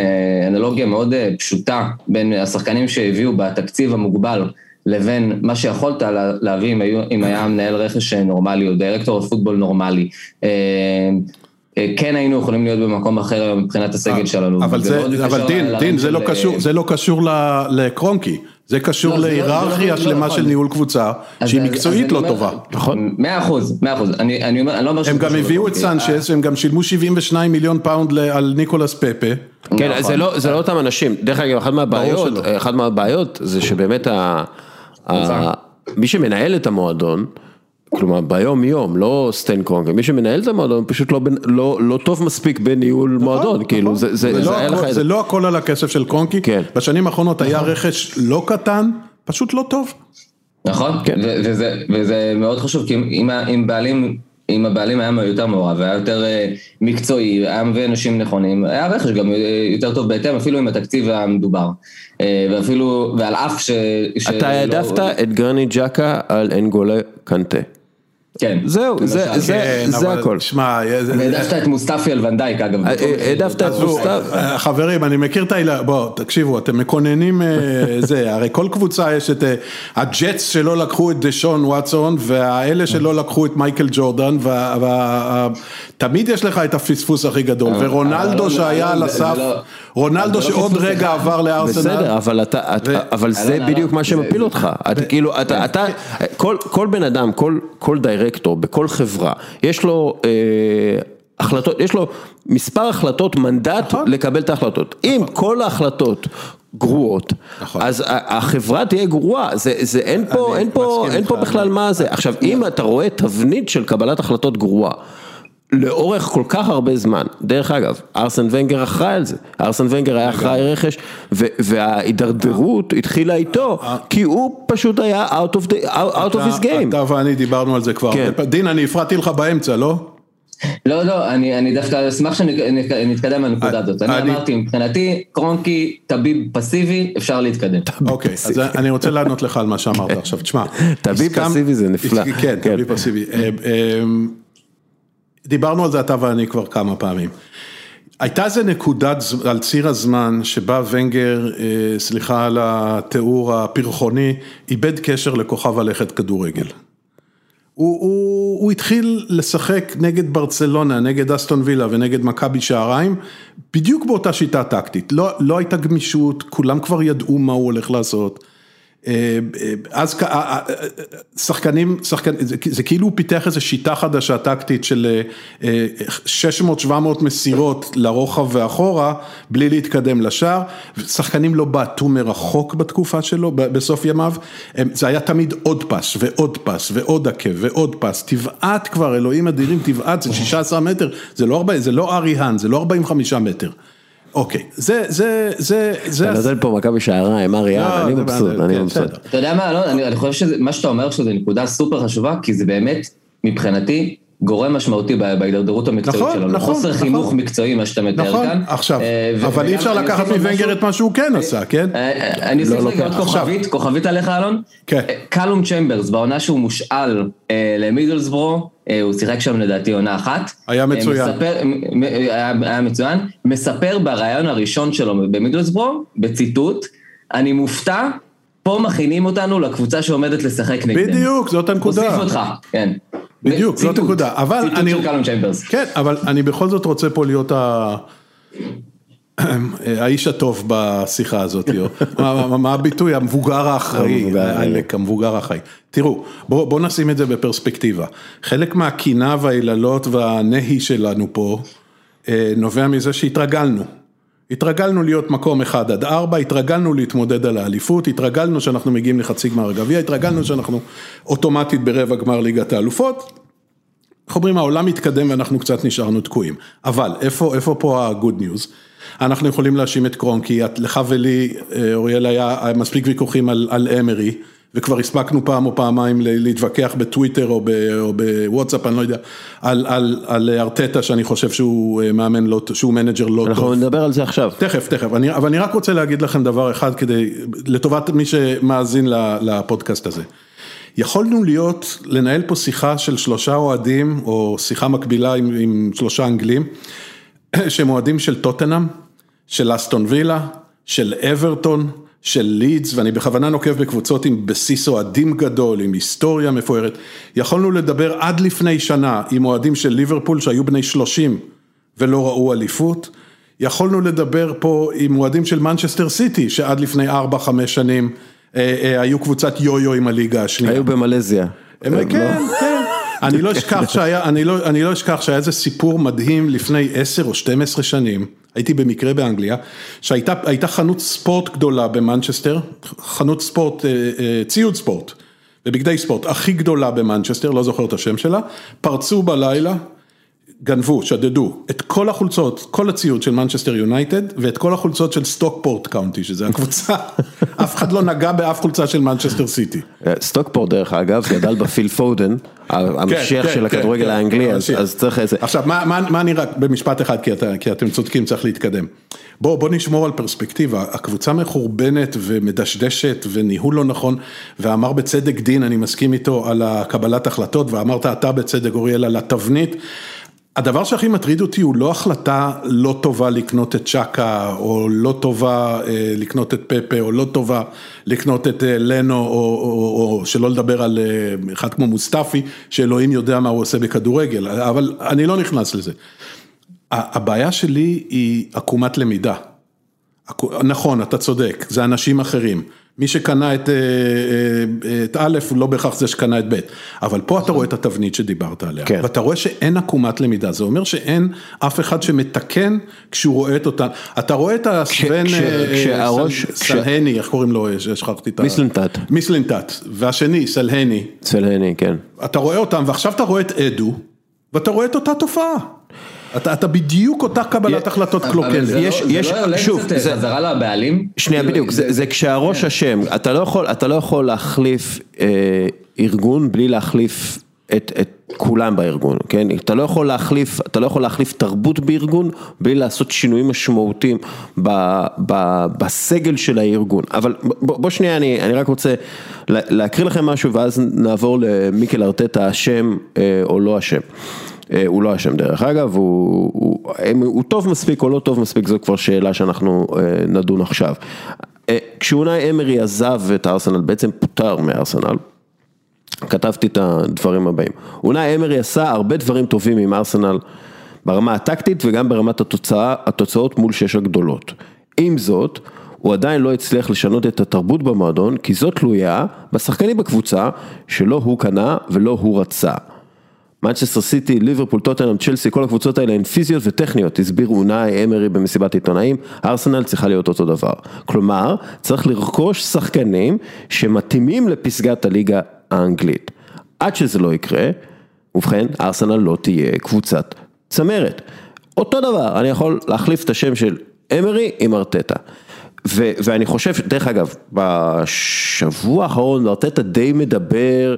אנלוגיה מאוד אה, פשוטה בין השחקנים שהביאו בתקציב המוגבל לבין מה שיכולת לה- להביא אם היה מנהל רכש נורמלי או director football נורמלי. אה, אה, כן היינו יכולים להיות במקום אחר היום מבחינת הסגל שלנו. אבל זה, אבל דין, דין, זה של, לא אה, קשור, זה לא קשור ל- לקרונקי, זה קשור לא, לא- זה להיררכיה לא- לא שלמה נכון. של ניהול קבוצה, שהיא אז- מקצועית אז לא טובה. נכון. מאה אחוז, מאה אחוז. אני אני אני לא אומר... הם גם הביאו את לקרונקי. סנצ'ס, הם גם שילמו 72 מיליון פאונד ל- על ניקולס פפה. כן, נכון. זה לא, זה לא אותם אנשים. דרך אגב, אחת מהבעיות, שלא. אחת מהבעיות זה שבאמת. מי שמנהל את המועדון, כלומר ביום יום, לא סטיין קרונקי, מי שמנהל את המועדון פשוט לא, לא, לא טוב מספיק בניהול מועדון, כאילו זה, זה, זה זה לא הכל- זה לא הכל על הכסף של קרונקי, כן. בשנים האחרונות היה רכש לא קטן, פשוט לא טוב. נכון, כן. ו- וזה, וזה מאוד חשוב, כי אם, אם בעלים, אם הבעלים היה יותר מעורב, היה יותר אה, מקצועי, היה מביא אנשים נכונים, היה רכש גם אה, יותר טוב בהתאם, אפילו עם התקציב המדובר. אה, ואפילו, ועל אף ש... אתה לא- העדפת את גרני ג'קה על אנגולה קנטה. כן. זהו, זה. זה, כן, זה אבל הכל. שמע, זה- והעדפת את מוסטפי על ונדייק, אגב. אה, העדפת את מוסטפי. אה, חברים, אני מכיר את העילה, בואו, תקשיבו, אתם מקוננים אה, זה, הרי כל קבוצה יש את אה, הג'טס שלא לקחו את דשון וואטסון, והאלה שלא לקחו את מייקל ג'ורדן, ותמיד יש לך את הפספוס הכי גדול, ורונלדו שהיה על זה- זה הסף, לא- רונלדו לא שעוד רגע. עבר לארסנל. בסדר, אבל אתה, אבל זה בדיוק מה שמפיל אותך, אתה כאילו, אתה, אתה, כל, כל בן אדם, כל, כל דירקטור בכל חברה, יש לו אה, החלטות, יש לו מספר החלטות, מנדט נכון. לקבל את ההחלטות. אם כל ההחלטות גרועות, נכון. אז החברה תהיה גרועה, זה, זה, אין פה, אין פה, אין פה. בכלל מה זה. עכשיו, אם אתה רואה תבנית של קבלת החלטות גרועה, לאורך כל כך הרבה זמן, דרך אגב, ארסן ונגר אחראי על זה, ארסן ונגר היה אחראי רכש, וההידרדרות התחילה איתו, כי הוא פשוט היה out of, the, out of his game. אתה ואני דיברנו על זה כבר. כן. דין, אני הפרעתי לך באמצע, לא? לא, לא, אני, אני דווקא אשמח שנתקדם מהנקודה הזאת. אני אני- אמרתי, מבחינתי, קרונקי, טביב פסיבי, אפשר להתקדם. אוקיי, אז אני רוצה לענות לך על מה שאמרת עכשיו, תשמע. טביב הסכם- פסיבי זה נפלא. כן, כן. טביב פסיבי. דיברנו על זה אתה ואני כבר כמה פעמים. הייתה איזה נקודת, על ציר הזמן, שבה ונגר, אה, סליחה על התיאור הפרחוני, איבד קשר לכוכב הלכת כדורגל. הוא, הוא, הוא התחיל לשחק נגד ברצלונה, נגד אסטון וילה ונגד מכבי שעריים, בדיוק באותה שיטה טקטית, לא, לא הייתה גמישות, כולם כבר ידעו מה הוא הולך לעשות. אה, אז שחקנים, שחקן, זה כאילו הוא פיתח איזו שיטה חדשה טקטית של 600-700 אה, מסירות לרוחב ואחורה, בלי להתקדם לשער, שחקנים לא בעטו מרחוק בתקופה שלו, בסוף ימיו, זה היה תמיד עוד פס ועוד פס ועוד עקב ועוד פס, תבעט כבר, אלוהים אדירים, תבעט, זה 16 מטר, זה לא, 40, זה לא ארי האן, זה לא 45 מטר. אוקיי, זה, זה, זה, זה... אתה נותן פה מכבי שעריים, אריאן, אני מבסוט, אני כן, מבסוט. אתה יודע מה, אלון, אני חושב שמה שאתה אומר שזה נקודה סופר חשובה, כי זה באמת, מבחינתי, גורם משמעותי בהידרדרות המקצועית נכון, שלנו, נכון, חוסר נכון. חינוך מקצועי, מה שאתה מתאר נכון, כאן. עכשיו, אה, אבל אי אפשר לקחת מוונגר את מה שהוא כן עשה, כן? אה, אה, אני אוסיף רגע עוד כוכבית, כוכבית עליך אלון. כן. קלום צ'מברס, בעונה שהוא מושאל למידלסבורו, הוא שיחק שם לדעתי עונה אחת. היה מצוין. היה מצוין. מספר בריאיון הראשון שלו במידלסבורו, בציטוט, אני מופתע פה מכינים אותנו לקבוצה שעומדת לשחק נגדנו. בדיוק, זאת הנקודה. הוסיף אותך, כן. בדיוק, זאת הנקודה. אבל אני... ציטוט של קלום צ'יימברס. כן, אבל אני בכל זאת רוצה פה להיות ה... האיש הטוב בשיחה הזאת, מה הביטוי? המבוגר האחראי, העלק, המבוגר האחראי. תראו, בואו נשים את זה בפרספקטיבה. חלק מהקינה והיללות והנהי שלנו פה אה, נובע מזה שהתרגלנו. התרגלנו להיות מקום 1 עד 4, התרגלנו להתמודד על האליפות, התרגלנו שאנחנו מגיעים לחצי גמר הגביע, התרגלנו שאנחנו אוטומטית ברבע גמר ליגת האלופות. איך אומרים, העולם מתקדם ואנחנו קצת נשארנו תקועים. אבל איפה, איפה פה ה-good news? אנחנו יכולים להאשים את קרונקי, לך ולי, אה, אוריאל, היה מספיק ויכוחים על, על אמרי. וכבר הספקנו פעם או פעמיים להתווכח בטוויטר או בוואטסאפ, אני לא יודע, על על, על ארטטה שאני חושב שהוא אה, מאמן, לא, שהוא מנג'ר לא אנחנו טוב. אנחנו נדבר על זה עכשיו. תכף, תכף, אני, אבל אני רק רוצה להגיד לכם דבר אחד כדי, לטובת מי שמאזין לפודקאסט הזה. יכולנו להיות, לנהל פה שיחה של שלושה אוהדים, או שיחה מקבילה עם, עם שלושה אנגלים, שהם אוהדים של טוטנאם, של אסטון וילה, של אברטון, של לידס, ואני בכוונה נוקב בקבוצות עם בסיס אוהדים גדול, עם היסטוריה מפוארת. יכולנו לדבר עד לפני שנה עם אוהדים של ליברפול שהיו בני 30 ולא ראו אליפות. יכולנו לדבר פה עם אוהדים של מנצ'סטר סיטי, שעד לפני 4-5 שנים אה, אה, היו קבוצת יו-יו עם הליגה השנייה. היו במלזיה. הם, כן, לא. כן. אני לא אשכח שהיה, אני לא, אני לא אשכח שהיה איזה סיפור מדהים לפני 10 או 12 שנים, הייתי במקרה באנגליה, שהייתה חנות ספורט גדולה במנצ'סטר, חנות ספורט, אה, אה, ציוד ספורט, בבגדי ספורט, הכי גדולה במנצ'סטר, לא זוכר את השם שלה, פרצו בלילה, גנבו, שדדו את כל החולצות, כל הציוד של מנצ'סטר יונייטד ואת כל החולצות של סטוקפורט קאונטי, שזה הקבוצה, אף אחד לא נגע באף חולצה של מנצ'סטר סיטי. סטוקפורט דרך אגב, גדל בה פיל פודן, המשך כן, של כן, הכדורגל כן, האנגלי, אז צריך איזה... עכשיו, מה אני רק, במשפט אחד, כי אתם צודקים, צריך להתקדם. בואו נשמור על פרספקטיבה, הקבוצה מחורבנת ומדשדשת וניהול לא נכון, ואמר בצדק דין, אני מסכים איתו על הקבלת החלטות, ואמרת אתה בצדק אוריאל על התבנית. הדבר שהכי מטריד אותי הוא לא החלטה לא טובה לקנות את צ'קה, או לא טובה אה, לקנות את פפה, או לא טובה לקנות את אה, לנו, או שלא לדבר על אה, אחד כמו מוסטפי, שאלוהים יודע מה הוא עושה בכדורגל, אבל אני לא נכנס לזה. הבעיה שלי היא עקומת למידה. נכון, אתה צודק, זה אנשים אחרים. מי שקנה את, אה, אה, את א', לא בהכרח זה שקנה את ב', אבל פה אתה רואה את התבנית שדיברת עליה, כן. ואתה רואה שאין עקומת למידה, זה אומר שאין אף אחד שמתקן כשהוא רואה את אותה, אתה רואה את הסוון אה, סלהני, איך קוראים לו, שכחתי את ה... מיסלנטט. מיסלנטט, והשני, סלהני. סלהני, כן. אתה רואה אותם, ועכשיו אתה רואה את אדו, ואתה רואה את אותה תופעה. אתה אתה בדיוק אותה קבלת החלטות קלוקלת. זה יש, לא יש, לא שוב, זה חזרה לבעלים? שנייה, כאילו, בדיוק, זה זה כשהראש אשם, אתה לא יכול אתה לא יכול להחליף אה, ארגון בלי להחליף את את כולם בארגון, כן? אתה לא יכול להחליף, אתה לא יכול להחליף תרבות בארגון בלי לעשות שינויים משמעותיים ב, ב, בסגל של הארגון. אבל בוא בוא שנייה, אני אני רק רוצה להקריא לכם משהו ואז נעבור למיקל ארטטה אשם אה, או לא אשם. אה, הוא לא אשם דרך אגב, הוא, הוא, הוא טוב מספיק או לא טוב מספיק, זו כבר שאלה שאנחנו אה, נדון עכשיו. אה, כשאונאי אמרי עזב את הארסנל, בעצם פוטר מארסנל, כתבתי את הדברים הבאים. אונאי אמרי עשה הרבה דברים טובים עם ארסנל ברמה הטקטית וגם ברמת התוצאה, התוצאות מול שש הגדולות. עם זאת, הוא עדיין לא הצליח לשנות את התרבות במועדון, כי זאת תלויה בשחקנים בקבוצה שלא הוא קנה ולא הוא רצה. מנצ'סטר סיטי, ליברפול, טוטנאם, צ'לסי, כל הקבוצות האלה הן פיזיות וטכניות, הסביר אונאי אמרי במסיבת עיתונאים, ארסנל צריכה להיות אותו דבר. כלומר, צריך לרכוש שחקנים שמתאימים לפסגת הליגה האנגלית. עד שזה לא יקרה, ובכן, ארסנל לא תהיה קבוצת צמרת. אותו דבר, אני יכול להחליף את השם של אמרי עם ארטטה. ו- ואני חושב, דרך אגב, בשבוע האחרון ארטטה די מדבר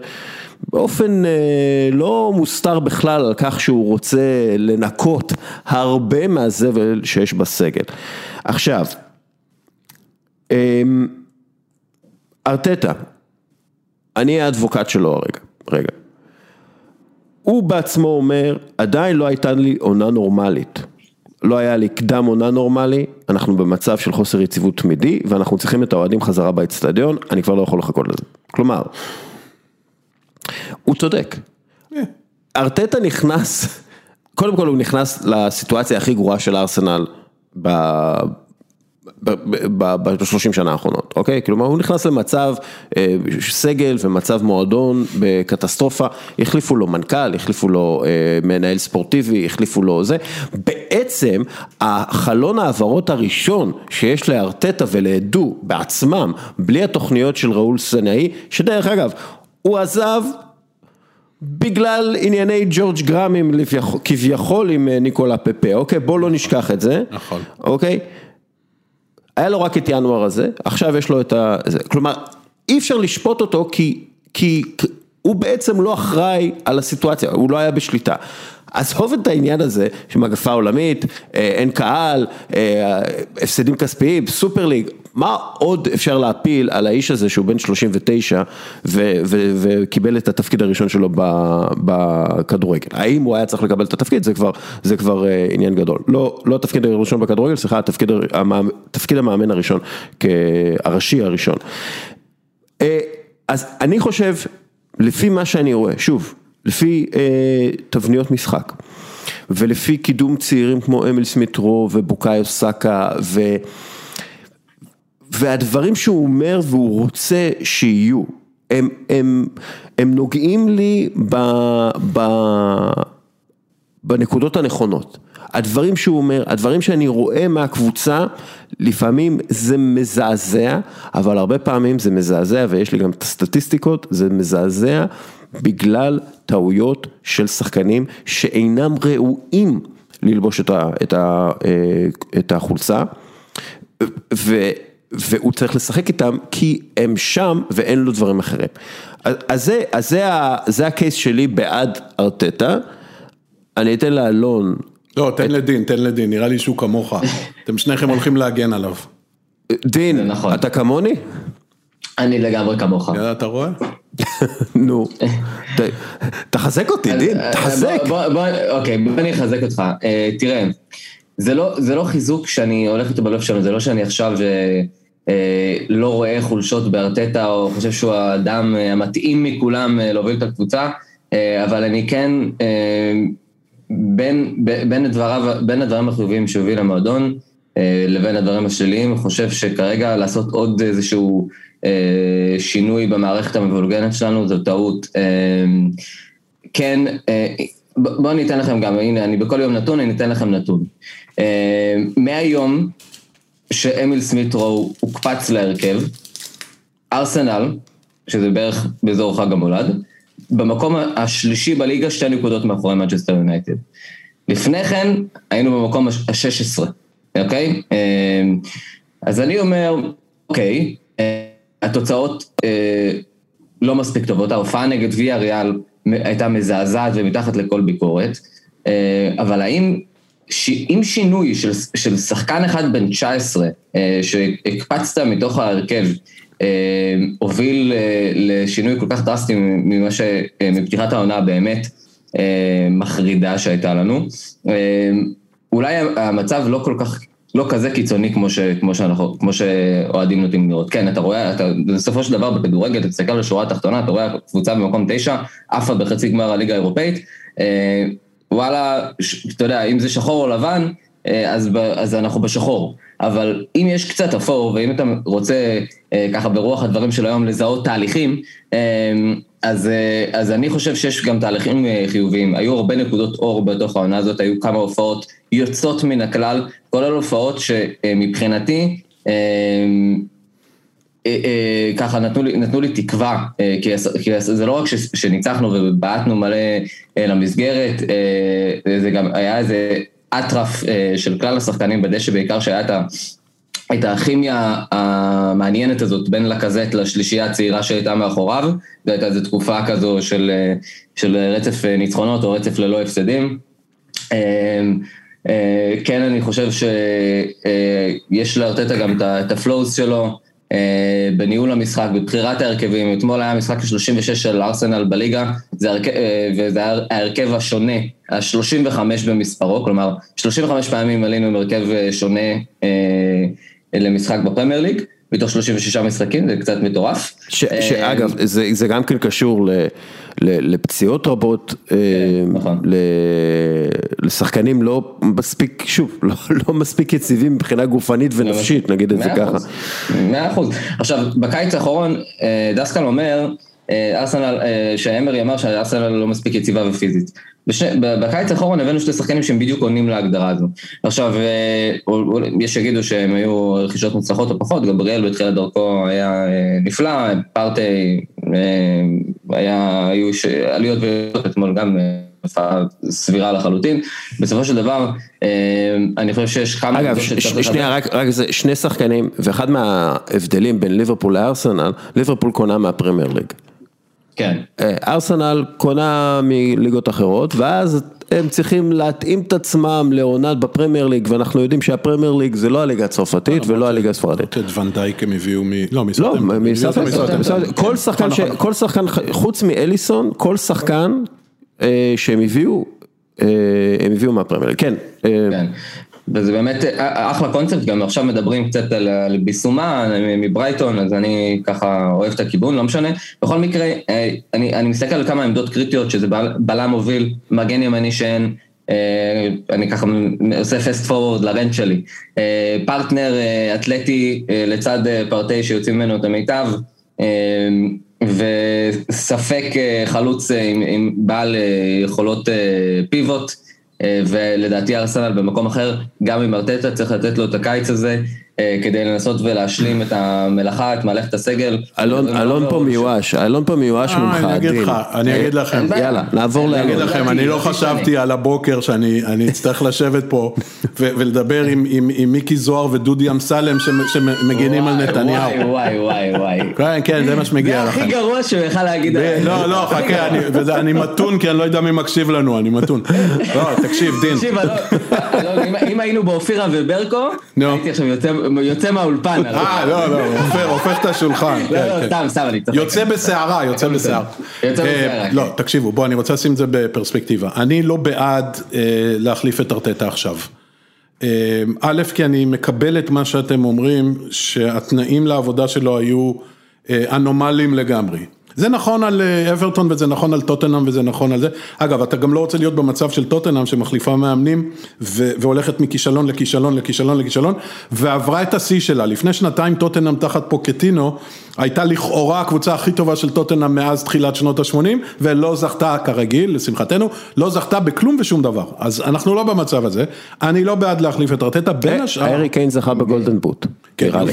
באופן אה, לא מוסתר בכלל על כך שהוא רוצה לנקות הרבה מהזבל שיש בסגל. עכשיו, אה, ארטטה, אני האדבוקט שלו הרגע, רגע. הוא בעצמו אומר, עדיין לא הייתה לי עונה נורמלית. לא היה לי קדם עונה נורמלי, אנחנו במצב של חוסר יציבות תמידי, ואנחנו צריכים את האוהדים חזרה באצטדיון, אני כבר לא יכול לחכות לזה. כלומר, הוא צודק. ארטטה נכנס, קודם כל הוא נכנס לסיטואציה הכי גרועה של ארסנל ב-30 שנה האחרונות, אוקיי? כלומר הוא נכנס למצב אה, סגל ומצב מועדון בקטסטרופה, החליפו לו מנכ"ל, החליפו לו אה, מנהל ספורטיבי, החליפו לו זה, בעצם החלון העברות הראשון שיש לארטטה ולעדו בעצמם, בלי התוכניות של ראול סנאי, שדרך אגב, הוא עזב בגלל ענייני ג'ורג' גראמים כביכול עם אה, ניקולה פפה, אוקיי? בוא לא נשכח את זה. נכון. אוקיי? היה לו רק את ינואר הזה, עכשיו יש לו את ה... כלומר, אי אפשר לשפוט אותו כי, כי הוא בעצם לא אחראי על הסיטואציה, הוא לא היה בשליטה. עזוב את העניין הזה שמגפה עולמית, אה, אין קהל, אה, הפסדים כספיים, סופר ליג, מה עוד אפשר להפיל על האיש הזה שהוא בן 39 ו- ו- וקיבל את התפקיד הראשון שלו בכדורגל? האם הוא היה צריך לקבל את התפקיד? זה כבר, זה כבר אה, עניין גדול. לא, לא התפקיד הראשון בכדורגל, סליחה, התפקיד, תפקיד המאמן הראשון, הראשי הראשון. אז אני חושב, לפי מה שאני רואה, שוב, לפי אה, תבניות משחק, ולפי קידום צעירים כמו אמיל סמיטרו ובוקאיו סאקה, ו... והדברים שהוא אומר והוא רוצה שיהיו, הם, הם, הם נוגעים לי ב, ב, בנקודות הנכונות. הדברים שהוא אומר, הדברים שאני רואה מהקבוצה, לפעמים זה מזעזע, אבל הרבה פעמים זה מזעזע, ויש לי גם את הסטטיסטיקות, זה מזעזע בגלל טעויות של שחקנים שאינם ראויים ללבוש את, ה, את, ה, אה, את החולצה, ו, והוא צריך לשחק איתם כי הם שם ואין לו דברים אחרים. אז זה, אז זה, זה הקייס שלי בעד ארטטה, אני אתן לאלון. לא, תן את... לדין, תן לדין, נראה לי שהוא כמוך, אתם שניכם הולכים להגן עליו. דין, נכון. אתה כמוני? אני לגמרי כמוך. יאללה, אתה רואה? נו, תחזק אותי, דין, אה, תחזק. אוקיי, בוא אני אחזק אותך. אה, תראה, לא, זה לא חיזוק שאני הולך איתו בלב שלנו, זה לא שאני עכשיו אה, לא רואה חולשות בארטטה או חושב שהוא האדם המתאים מכולם להוביל את הקבוצה, אבל אני כן, בין, בין, הדבריו, בין הדברים החיוביים שהוביל למועדון לבין הדברים השליליים, חושב שכרגע לעשות עוד איזשהו אה, שינוי במערכת המבולגנת שלנו, זו טעות. אה, כן, אה, בואו אני אתן לכם גם, הנה, אני בכל יום נתון, אני אתן לכם נתון. מהיום שאמיל סמית' רו הוקפץ להרכב, ארסנל, שזה בערך באזור חג המולד, במקום השלישי בליגה, שתי נקודות מאחורי מנצ'סטר יונייטד. לפני כן, היינו במקום ה-16, אוקיי? אז אני אומר, אוקיי, התוצאות אה, לא מספיק טובות, ההופעה נגד ויה ריאל הייתה מזעזעת ומתחת לכל ביקורת, אה, אבל האם ש... עם שינוי של, של שחקן אחד בן 19, אה, שהקפצת מתוך ההרכב, אה, הוביל אה, לשינוי כל כך דרסטי ממה ש... אה, מפתיחת העונה באמת אה, מחרידה שהייתה לנו, אה, אולי המצב לא כל כך לא כזה קיצוני כמו, ש, כמו, שאנחנו, כמו שאוהדים נוטים לראות. כן, אתה רואה, אתה, בסופו של דבר בכדורגל, אתה תסתכל על השורה התחתונה, אתה רואה קבוצה במקום תשע, עפה בחצי גמר הליגה האירופאית. אה, וואלה, ש, אתה יודע, אם זה שחור או לבן, אה, אז, אז אנחנו בשחור. אבל אם יש קצת אפור, ואם אתה רוצה אה, ככה ברוח הדברים של היום לזהות תהליכים, אה, אז, אז אני חושב שיש גם תהליכים חיוביים. היו הרבה נקודות אור בתוך העונה הזאת, היו כמה הופעות יוצאות מן הכלל, כולל הופעות שמבחינתי, ככה נתנו לי, נתנו לי תקווה, אה, כי, כי זה לא רק ש, שניצחנו ובעטנו מלא אה, למסגרת, אה, זה גם היה איזה אטרף אה, של כלל השחקנים בדשא, בעיקר שהיה את ה... את הכימיה המעניינת הזאת בין לקזט לשלישייה הצעירה שהייתה מאחוריו, זו הייתה איזו תקופה כזו של, של רצף ניצחונות או רצף ללא הפסדים. כן, אני חושב שיש לארטטה גם את ה flaws שלו, בניהול המשחק, בבחירת ההרכבים, אתמול היה משחק 36 של ארסנל בליגה, זה הרכב, וזה היה ההרכב השונה, ה-35 במספרו, כלומר 35 פעמים עלינו עם הרכב שונה למשחק בפרמייר ליג, מתוך 36 משחקים, זה קצת מטורף. שאגב, זה, זה גם כן קשור ל, ל, לפציעות רבות, כן, נכון. לשחקנים לא מספיק, שוב, לא, לא מספיק יציבים מבחינה גופנית ונפשית, נגיד את זה ככה. מאה אחוז. עכשיו, בקיץ האחרון, דסקל אומר, ארסנל, שאמרי אמר שארסנל לא מספיק יציבה ופיזית. בקיץ האחרון הבאנו שתי שחקנים שהם בדיוק עונים להגדרה הזו. עכשיו, יש שיגידו שהם היו רכישות מוצלחות או פחות, גבריאל בתחילת דרכו היה נפלא, פרטי, היה, היו עליות ויותר אתמול גם סבירה לחלוטין. בסופו של דבר, אני חושב שיש כמה... אגב, שנייה, רק, רק זה שני שחקנים, ואחד מההבדלים בין ליברפול לארסנל, ליברפול קונה מהפרמייר ליג. כן. ארסנל קונה מליגות אחרות, ואז הם צריכים להתאים את עצמם לעונת בפרמייר ליג, ואנחנו יודעים שהפרמייר ליג זה לא הליגה הצרפתית ולא הליגה הספרדית. את ונדייק הם הביאו מ... לא, מסרטן. כל שחקן, כל שחקן, חוץ מאליסון, כל שחקן שהם הביאו, הם הביאו מהפרמייר ליג, כן. וזה באמת אחלה קונספט, גם עכשיו מדברים קצת על ביסומה מברייטון, אז אני ככה אוהב את הכיוון, לא משנה. בכל מקרה, אני, אני מסתכל על כמה עמדות קריטיות, שזה בלם מוביל, מגן ימני שאין, אני ככה עושה fast forward ל rant שלי. פרטנר אתלטי לצד פרטי שיוצאים ממנו את המיטב, וספק חלוץ עם, עם בעל יכולות פיבוט. ולדעתי ארסנל במקום אחר, גם עם ארטטה צריך לתת לו את הקיץ הזה, כדי לנסות ולהשלים את המלאכה, את מלאכת הסגל. אלון פה מיואש, אלון פה מיואש ממך, אני אגיד לך, אני אגיד לכם. יאללה, נעבור לאלון. אני אגיד לכם, אני לא חשבתי על הבוקר שאני אצטרך לשבת פה ולדבר עם מיקי זוהר ודודי אמסלם שמגינים על נתניהו. וואי וואי וואי. כן, כן, זה מה שמגיע לכם. זה הכי גרוע שהוא יכל להגיד. לא, לא, חכה, אני מתון כי אני לא יודע מי מקשיב לנו, אני מתון. לא, תקשיב, דין. תקשיב, אם היינו באופירה וברקו, הייתי עכשיו יוצא... יוצא מהאולפן. אה, לא, לא, הופך את השולחן. לא, לא, סתם, סתם, אני צוחק. יוצא בסערה, יוצא בסערה. יוצא בסערה. לא, תקשיבו, בואו, אני רוצה לשים את זה בפרספקטיבה. אני לא בעד להחליף את ארטטה עכשיו. א', כי אני מקבל את מה שאתם אומרים, שהתנאים לעבודה שלו היו אנומליים לגמרי. זה נכון על אברטון וזה נכון על טוטנאם וזה נכון על זה. אגב, אתה גם לא רוצה להיות במצב של טוטנאם שמחליפה מאמנים והולכת מכישלון לכישלון לכישלון לכישלון ועברה את השיא שלה. לפני שנתיים טוטנאם תחת פוקטינו הייתה לכאורה הקבוצה הכי טובה של טוטנאם מאז תחילת שנות ה-80 ולא זכתה כרגיל, לשמחתנו, לא זכתה בכלום ושום דבר. אז אנחנו לא במצב הזה. אני לא בעד להחליף את ארטטה בין השאר. הארי קיין זכה ב Golden Boot. נראה לי.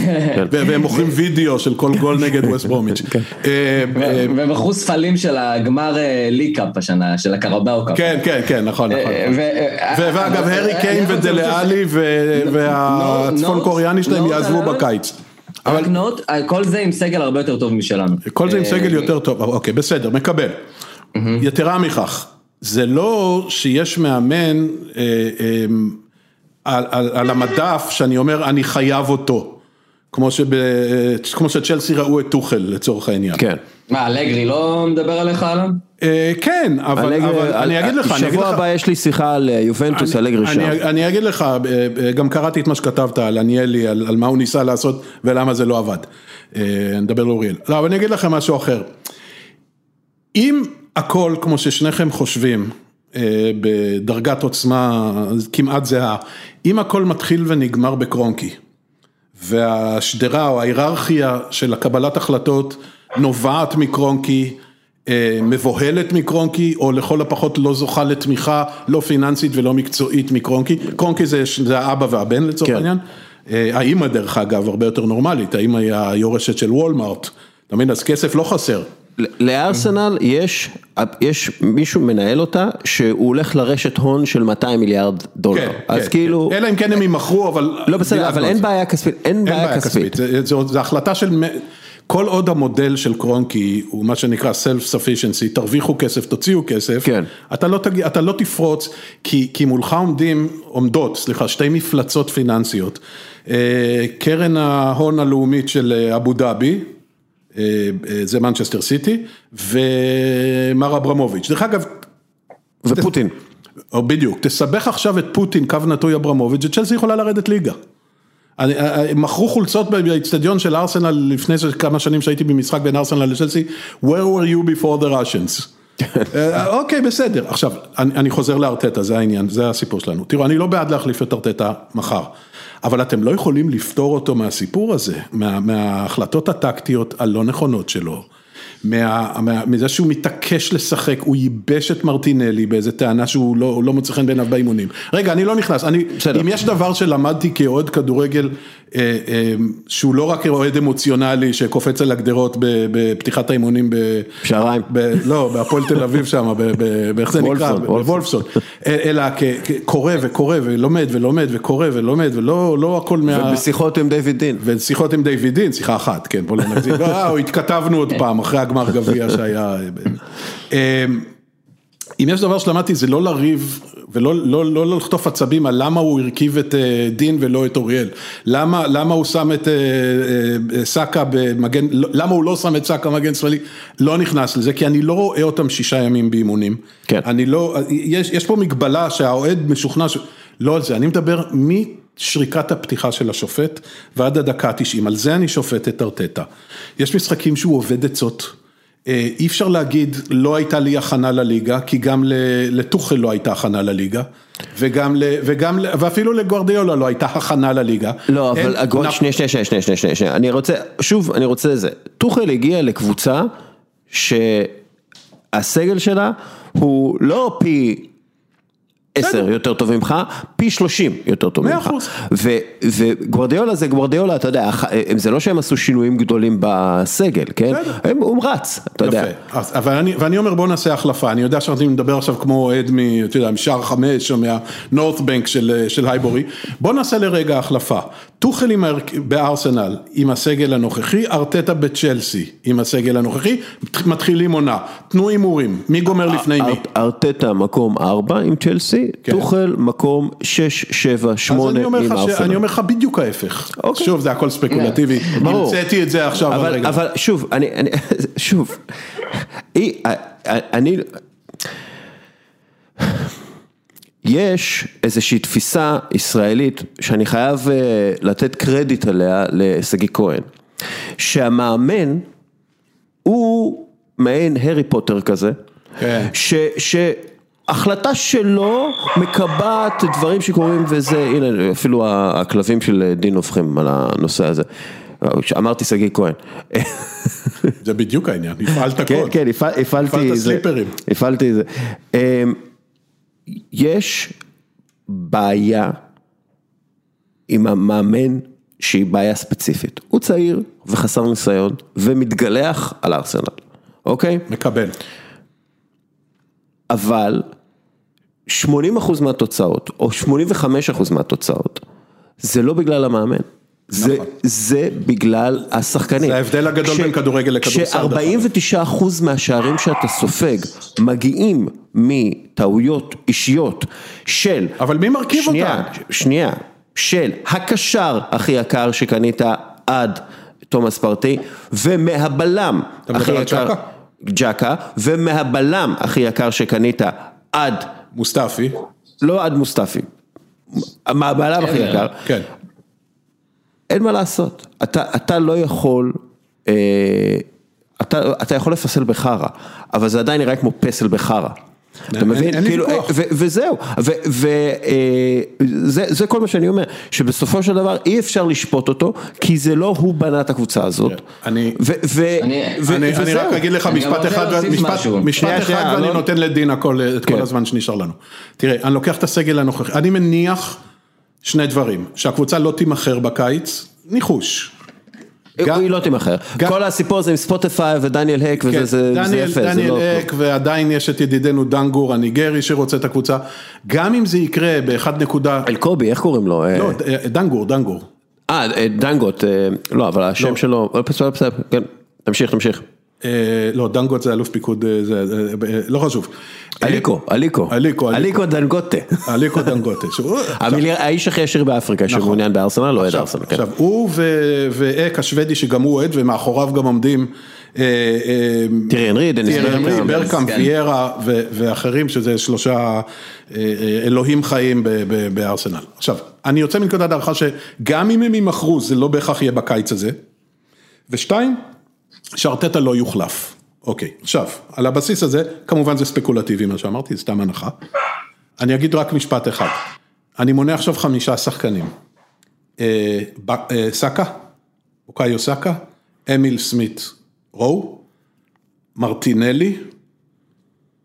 והם מוכרים וידאו של כל גול נגד ווסט ברומיץ'. והם מכרו ספלים של הגמר League Cup השנה, של ה Carabao Cup. כן, כן, כן, נכון, נכון. ואגב, הארי קיין ודלאלי והצפון קוריאני שלהם יעזבו בקיץ. אבל note, כל זה עם סגל הרבה יותר טוב משלנו. כל זה עם סגל יותר טוב, אוקיי, בסדר, מקבל. יתרה מכך, זה לא שיש מאמן על המדף שאני אומר אני חייב אותו. כמו שצ'לסי ראו את טוחל לצורך העניין. כן. מה, אלגרי לא מדבר עליך עליו? אה, כן, אבל אלגרי- אבל אני אגיד לך, שבוע הבא יש לי שיחה על אה, יובנטוס, אלגרי שם. אני, אגיד לך, אה, אה, גם קראתי את מה שכתבת על עניאלי, על, על מה הוא ניסה לעשות ולמה זה לא עבד. אה, נדבר לאוריאל. לא, אבל אני אגיד לכם משהו אחר. אם הכל, כמו ששניכם חושבים, אה, בדרגת עוצמה כמעט זהה, אם הכל מתחיל ונגמר בקרונקי, והשדרה או ההיררכיה של הקבלת החלטות נובעת מקרונקי, אה, מבוהלת מקרונקי, או לכל הפחות לא זוכה לתמיכה לא פיננסית ולא מקצועית מקרונקי, קרונקי זה, זה האבא והבן לצורך כן. העניין, אה, האימא דרך אגב הרבה יותר נורמלית, האימא היא היורשת של וולמארט, אתה מבין? אז כסף לא חסר. לארסנל יש, יש מישהו מנהל אותה, שהוא הולך לרשת הון של 200 מיליארד דולר. כן, אז כן, כאילו, כן. אלא אם כן הם יימכרו, אבל... לא בסדר, אבל אין. בעיה כספית, אין אין בעיה כספית. זה החלטה של, כל עוד המודל של קרונקי הוא מה שנקרא self sufficiency, תרוויחו כסף, תוציאו כסף, כן. אתה, לא תגיע, אתה לא תפרוץ, כי, כי מולך עומדים, עומדות, סליחה, שתי מפלצות פיננסיות, אה, קרן ההון הלאומית של אה, אבו דאבי, אה, זה מנצ'סטר סיטי, ומר אברמוביץ', דרך אגב, ופוטין. או בדיוק, תסבך עכשיו את פוטין, קו נטוי אברמוביץ', וצ'לסי יכולה לרדת ליגה. אני- אה, מכרו חולצות באצטדיון של ארסנל לפני כמה שנים שהייתי במשחק בין ארסנל לצ'לסי, where were you before the Russians? אה, אוקיי, בסדר. עכשיו, אני אני חוזר לארטטה, זה העניין, זה הסיפור שלנו. תראו, אני לא בעד להחליף את ארטטה מחר, אבל אתם לא יכולים לפתור אותו מהסיפור הזה, מה- מההחלטות הטקטיות הלא נכונות שלו. מה, מה, מזה שהוא מתעקש לשחק, הוא ייבש את מרטינלי באיזה טענה שהוא לא, לא מוצא חן בעיניו באימונים. רגע, אני לא נכנס, אני, בסדר. אם יש דבר שלמדתי כאוהד כדורגל, שהוא לא רק אוהד אמוציונלי שקופץ על הגדרות בפתיחת האימונים ב... שעריים. ב, לא, בהפועל תל אביב שם, באיך זה נקרא? וולפסון, וולפסון. בוולפסון. אלא כ- כ- קורא וקורא ולומד ולומד וקורא ולומד, ולא לא הכל מה... ובשיחות עם דיוויד דין. ושיחות עם דיוויד דין, שיחה אחת, כן, בוא לא נגזים, אה, או התכתבנו עוד פעם, אחרי הגמר גביע שהיה. אם יש דבר שלמדתי זה לא לריב ולא לא, לא, לא לחטוף עצבים על למה הוא הרכיב את אה, דין ולא את אוריאל, למה, למה הוא שם את אה, אה, סאקה במגן, לא- למה הוא לא שם את סאקה במגן שמאלי, לא נכנס לזה, כי אני לא רואה אותם שישה ימים באימונים. כן. אני לא, יש, יש פה מגבלה שהאוהד משוכנע, ש... לא על זה, אני מדבר משריקת הפתיחה של השופט ועד הדקה ה-90, על זה אני שופט את ארטטה. יש משחקים שהוא עובד עצות. אה, אי אפשר להגיד, לא הייתה לי הכנה לליגה, כי גם לטוחל לא הייתה הכנה לליגה, וגם, ל, וגם, ל- ואפילו לגוארדיולה לא הייתה הכנה לליגה. לא, אבל הגול, נפ- שנייה, שנייה, שנייה, שנייה, שנייה, שנייה, שנייה, אני רוצה, שוב, אני רוצה זה, טוחל הגיע לקבוצה שהסגל שלה הוא לא פי עשר יותר טוב ממך, פי שלושים יותר טוב ממך. וגוורדיולה זה גוורדיולה, אתה יודע, הם- זה לא שהם עשו שינויים גדולים בסגל, כן? הם- הוא רץ, אתה יודע. יפה, אז, אבל אני, ואני אומר בוא נעשה החלפה, אני יודע שאנחנו מדבר עכשיו כמו אוהד משער חמש או מהנורת בנק של, של הייבורי, בוא נעשה לרגע החלפה, טוחל עם ההרכ- בארסנל עם הסגל הנוכחי, ארטטה בצ'לסי עם הסגל הנוכחי, מתחילים עונה, תנו הימורים, מי גומר לפני מי? ארט- ארטטה מקום ארבע עם צ'לסי, כן. טוחל מקום שש, שבע, אז שמונה אני אומר, עם לך ש... ארסנל. אני אומר לך בדיוק ההפך, אוקיי. שוב זה הכל ספקולטיבי, ברור. המצאתי את זה עכשיו, אבל, רגע. אבל שוב, אני, אני, שוב, היא, אני, יש איזושהי תפיסה ישראלית שאני חייב אה, לתת קרדיט עליה לשגיא כהן, שהמאמן הוא מעין הארי פוטר כזה, כן. ש... שהחלטה שלו מקבעת דברים שקורים וזה, הנה אפילו הכלבים של דין הופכים על הנושא הזה. אמרתי שגיא כהן. זה בדיוק העניין, הפעלת כן, קוד. כן, הפעל- הפעלתי הפעלת זה. סליפרים. הפעלתי זה. אמ, יש בעיה עם המאמן שהיא בעיה ספציפית. הוא צעיר וחסר ניסיון ומתגלח על ארסנל, אוקיי? מקבל. אבל 80% מהתוצאות, או 85% מהתוצאות, זה לא בגלל המאמן. זה, נכון. זה בגלל השחקנים. זה ההבדל הגדול בין כדורגל לכדורסל, דרך ש-49% מהשערים שאתה סופג מגיעים מטעויות אישיות של... אבל מי מרכיב שנייה, אותם? שנייה, של הקשר הכי יקר שקנית עד תומאס פרטי, ומהבלם אתה מדבר הכי על יקר, ג'קה? ג'קה, ומהבלם הכי יקר שקנית עד, מוסטפי, לא עד מוסטפי, מהבלם הכי כן. יקר, כן. אין מה לעשות, אתה, אתה לא יכול, אה, אתה, אתה יכול לפסל בחרא, אבל זה עדיין נראה כמו פסל בחרא. אתה מבין? אין לי כאילו, ויכוח. ו- וזהו, וזה כל מה שאני אומר, שבסופו של דבר אי אפשר לשפוט אותו, כי זה לא הוא בנה את הקבוצה הזאת. אני- ו- אני-. רק אגיד לך משפט אחד, משפט, אחד ואני. נותן לדין הכל, את כל כן. הזמן שנשאר לנו. תראה, אני לוקח את הסגל הנוכחי, אני מניח שני דברים, שהקבוצה לא תימכר בקיץ, ניחוש. גם- היא לא תימכר. כל הסיפור הזה עם ספוטיפיי ודניאל הק וזה כן, זה- זה דניאל, יפה, דניאל לא... אק, ועדיין יש את ידידנו דנגור הניגרי שרוצה את הקבוצה, גם אם זה יקרה באחד נקודה, אלקובי, איך קוראים לו? אה, לא, ד- דנגור, דנגור. אה, אה, דנגוט, אה, לא, אבל השם שלו, אה, בסדר, בסדר, כן, תמשיך, תמשיך. אה, לא, דנגוט זה אלוף פיקוד, אה, זה, אה, אה, לא חשוב. אליקו, אליקו. אליקו, אליקו. דנגוטה. אליקו דנגוטה. האיש הכי עשיר באפריקה שמעוניין בארסנל, לא אוהד ארסנל. כן. עכשיו, הוא ואק השוודי שגם הוא אוהד ומאחוריו גם עומדים אה, אה, טירי הנרי, דניס ברקאם. כן. ויירה ו- ואחרים שזה שלושה אה, אלוהים חיים בארסנל. עכשיו, אני יוצא מנקודת ההנחה שגם אם הם יימכרו זה לא בהכרח יהיה בקיץ הזה. ושתיים, שארטטה לא יוחלף. אוקיי, עכשיו, על הבסיס הזה, כמובן זה ספקולטיבי מה שאמרתי, זה סתם הנחה. אני אגיד רק משפט אחד. אני מונה עכשיו חמישה שחקנים. אה, אה, סאקה, אוקיו סאקה, אמיל סמית רו, מרטינלי,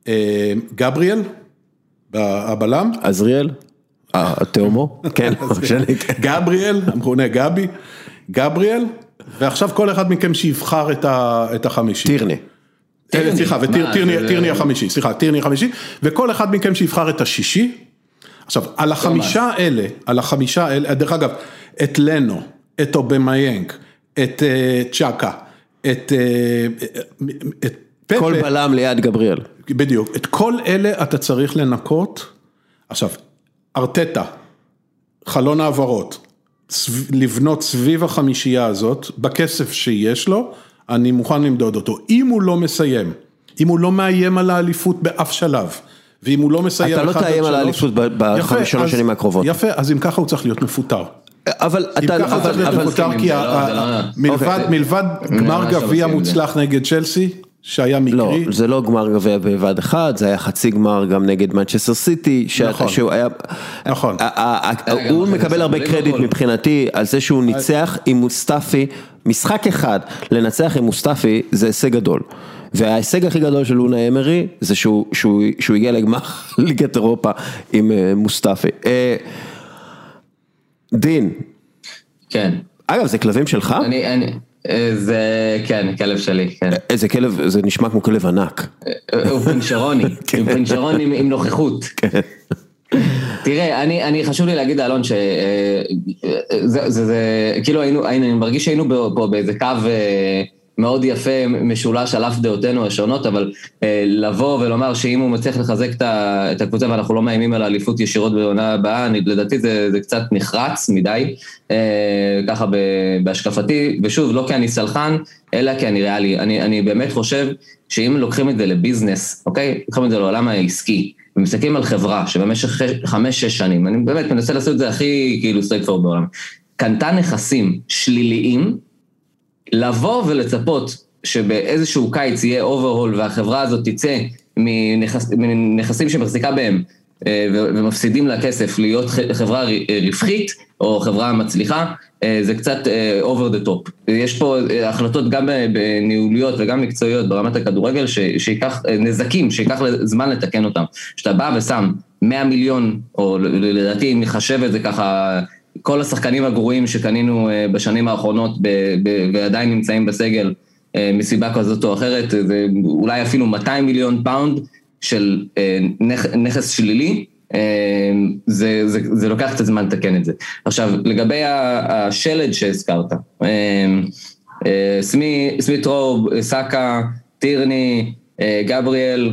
אה, גבריאל, הבלם, עזריאל? אה, התאומו? כן. גבריאל, המכונה גבי, גבריאל, ועכשיו כל אחד מכם שיבחר את החמישי. טירני. אה. סליחה, וטירני החמישי, סליחה, טירני החמישי, וכל אחד מכם שיבחר את השישי. עכשיו, על החמישה האלה, על החמישה האלה, דרך אגב, את לנו, את אובמיינג, את אה, צ'אקה, את אה, פפה, כל בלם ליד גבריאל. בדיוק, את כל אלה אתה צריך לנקות. עכשיו, ארטטה, חלון העברות, לבנות סביב החמישייה הזאת, בכסף שיש לו, אני מוכן למדוד אותו. אם הוא לא מסיים, אם הוא לא מאיים על האליפות באף שלב, ואם הוא לא מסיים... אתה לא תאיים על האליפות ב- בחמש, יפה, שלוש אז- שנים הקרובות. יפה, אז אם ככה הוא צריך להיות מפוטר. אבל אם אתה, ככה הוא צריך להיות מפוטר, כי לא, לא- מלבד, אוקיי. אני גמר לא גביע. מוצלח נגד צ'לסי, שהיה לא, מקרי, זה לא גמר גביע בבד אחד, זה היה חצי גמר גם נגד מנצ'סטר סיטי, ש- נכון. שהוא היה, נכון. הוא מקבל הרבה. קרדיט מבחינתי על זה שהוא ניצח עם מוסטפי, משחק אחד לנצח עם מוסטפי זה הישג גדול. וההישג הכי גדול של לונה אמרי זה שהוא, שהוא, שהוא הגיע לגמר ליגת אירופה עם אה, מוסטפי. אה, דין, כן. אגב זה כלבים שלך? אני, אני, זה, כן, כלב שלי, כן. איזה כלב, זה נשמע כמו כלב ענק. אה, הוא פינצ'רוני, הוא פינצ'רוני עם, עם נוכחות. כן. תראה, אני, אני חשוב לי להגיד לאלון שזה, זה, זה, כאילו היינו, היינו, אני מרגיש שהיינו פה באיזה קו אה, מאוד יפה, משולש על אף דעותינו השונות, אבל אה, לבוא ולומר שאם הוא מצליח לחזק את הקבוצה ואנחנו לא מאיימים על האליפות ישירות בעונה הבאה, אני, לדעתי זה, זה קצת נחרץ מדי, אה, ככה ב, בהשקפתי, ושוב, לא כי אני סלחן, אלא כי אני ריאלי. אני, אני באמת חושב שאם לוקחים את זה לביזנס, אוקיי? לוקחים את זה לעולם העסקי, ומסתכלים על חברה שבמשך חמש-שש שנים, אני באמת מנסה לעשות את זה הכי כאילו פורד בעולם, קנתה נכסים שליליים, לבוא ולצפות שבאיזשהו קיץ יהיה אוברהול והחברה הזאת תצא מנכס, מנכסים שמחזיקה בהם אה, ומפסידים לה כסף להיות חברה רווחית או חברה מצליחה, אה, זה קצת over the top. יש פה אה, החלטות גם בניהוליות וגם מקצועיות ברמת הכדורגל ש- שייקח אה, נזקים, שייקח זמן לתקן אותם. כשאתה בא ושם 100 מיליון, או לדעתי אם נחשב את זה ככה, כל השחקנים הגרועים שקנינו אה, בשנים האחרונות ב- ב- ועדיין נמצאים בסגל אה, מסיבה כזאת או אחרת, זה אולי אפילו 200 מיליון פאונד של אה, נכ- נכס שלילי, זה, זה, זה לוקח קצת זמן לתקן את זה. עכשיו, לגבי השלד שהזכרת, סמי- סמית' רו, סאקה, טירני, גבריאל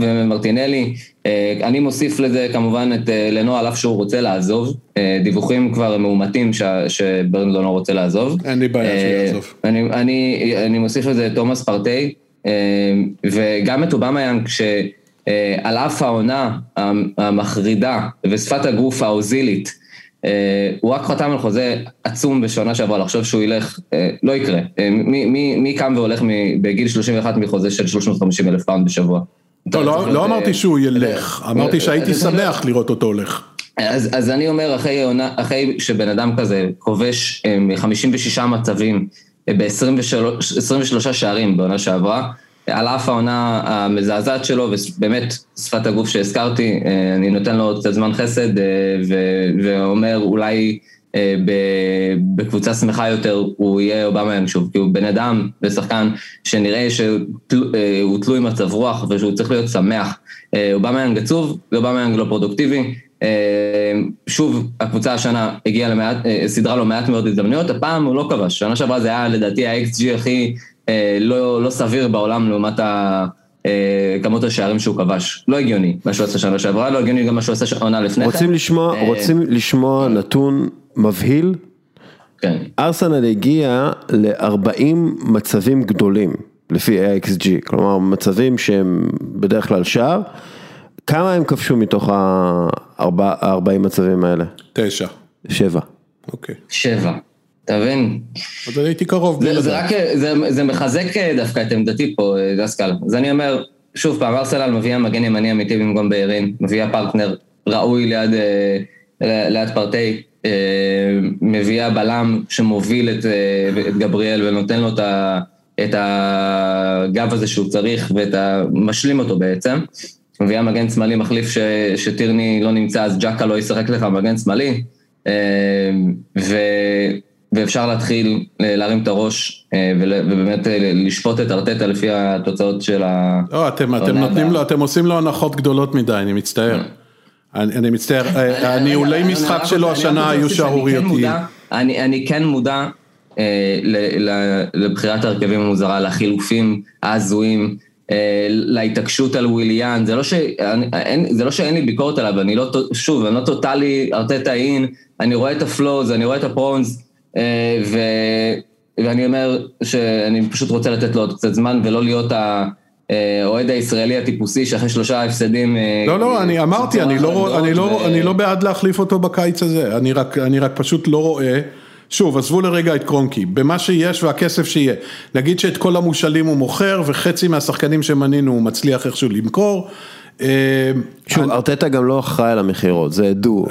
ומרטינלי. אני מוסיף לזה כמובן את לנוע על אף שהוא רוצה לעזוב. דיווחים כבר מאומתים שברנדלו לא רוצה לעזוב. אין לי בעיה שיעזוב. אני, אני, אני מוסיף לזה את תומאס פרטי וגם את אובמה יאנג שעל אף העונה המחרידה ושפת הגוף האוזילית הוא רק חתם על חוזה עצום בשנה שעברה, לחשוב שהוא ילך, לא יקרה. מי, מי, מי קם והולך בגיל 31 מחוזה של 350 אלף פאונד בשבוע? לא, לא, לא אמרתי שהוא ילך, אמרתי שהייתי שמח לראות אותו הולך. אז, אז אני אומר, אחרי, אחרי שבן אדם כזה כובש מ-56 מצבים ב-23 שערים בעונה שעברה, על אף העונה המזעזעת שלו, ובאמת שפת הגוף שהזכרתי, אני נותן לו קצת זמן חסד ואומר אולי בקבוצה שמחה יותר הוא יהיה אובמה ינג שוב, כי הוא בן אדם ושחקן שנראה שהוא תלוי מצב רוח ושהוא צריך להיות שמח. אובמה ינג עצוב ואובמה ינג לא פרודוקטיבי. שוב, הקבוצה השנה הגיעה למעט, סדרה לו מעט מאוד הזדמנויות, הפעם הוא לא כבש, שנה שעברה זה היה לדעתי ה-XG הכי לא, לא סביר בעולם לעומת כמות השערים שהוא כבש. לא הגיוני מה שהוא עשה שנה שעברה, לא הגיוני גם מה שהוא עשה עונה לפני כן. רוצים לשמוע, רוצים לשמוע נתון מבהיל? כן. ארסנל הגיע ל-40 מצבים גדולים לפי AXG, כלומר מצבים שהם בדרך כלל שער. כמה הם כבשו מתוך ה-40 מצבים האלה? תשע. שבע. אוקיי. שבע. אתה מבין? אז אני הייתי קרוב. זה, זה. רק, זה, זה מחזק דווקא את עמדתי פה, דסקל. אז אני אומר, שוב פעם, ארסנל מביאה מגן ימני אמיתי במקום בארין, מביאה פרטנר ראוי ליד, אה, ליד פרטי, אה, מביאה בלם שמוביל את, אה, את גבריאל ונותן לו את, ה, את הגב הזה שהוא צריך ואת ה... משלים אותו בעצם. מביאה מגן שמאלי מחליף ש, שטירני לא נמצא, אז ג'קה לא ישחק לך מגן שמאלי. ו... ואפשר להתחיל להרים את הראש ובאמת לשפוט את ארטטה לפי התוצאות של ה... לא, אתם, אתם נותנים לו, אתם עושים לו הנחות גדולות מדי, אני מצטער. אני, אני מצטער, הניהולי משחק שלו השנה היו שערורייתיים. אני כן מודע לבחירת ההרכבים המוזרה, לחילופים ההזויים. להתעקשות על וויליאן, זה לא, זה לא שאין לי ביקורת עליו, אני לא, שוב, אני לא טוטאלי ארטטה אין, אני רואה את הפלוז, אני רואה את הפרונס, ו, ואני אומר שאני פשוט רוצה לתת לו עוד קצת זמן ולא להיות האוהד הישראלי הטיפוסי שאחרי שלושה הפסדים... לא, לא, אני אמרתי, אני לא, אני, לא, ו... אני לא בעד להחליף אותו בקיץ הזה, אני רק, אני רק פשוט לא רואה. שוב, עזבו לרגע את קרונקי, במה שיש והכסף שיהיה. נגיד שאת כל המושאלים הוא מוכר וחצי מהשחקנים שמנינו הוא מצליח איכשהו למכור. שוב, ארטטה גם לא אחראי על המכירות, זה אדו.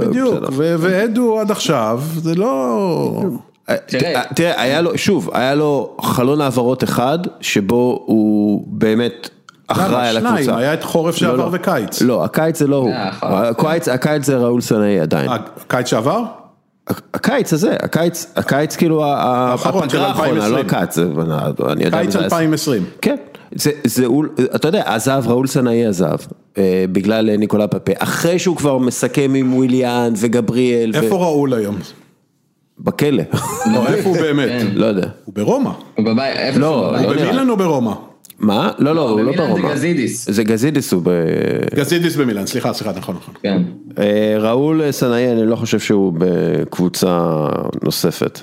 בדיוק, ואדו עד עכשיו, זה לא... תראה, היה לו, שוב, היה לו חלון העברות אחד, שבו הוא באמת אחראי על הקבוצה. שניים, היה את חורף שעבר וקיץ. לא, הקיץ זה לא הוא. הקיץ זה ראול סנאי עדיין. הקיץ שעבר? הקיץ הזה, הקיץ, הקיץ כאילו הפגרה האחרונה, לא הקיץ, אני יודע קיץ 2020. כן, זה, אתה יודע, עזב, ראול סנאי עזב, בגלל ניקולה פפה, אחרי שהוא כבר מסכם עם וויליאן וגבריאל. איפה ראול היום? בכלא. לא, איפה הוא באמת? לא יודע. הוא ברומא. הוא בבית, איפה לא, הוא במילאן או ברומא? מה? לא, לא, הוא לא ברומא. זה גזידיס. זה גזידיס הוא ב... גזידיס במילאן, סליחה, סליחה, נכון, נכון. כן. ראול סנאי, אני לא חושב שהוא בקבוצה נוספת.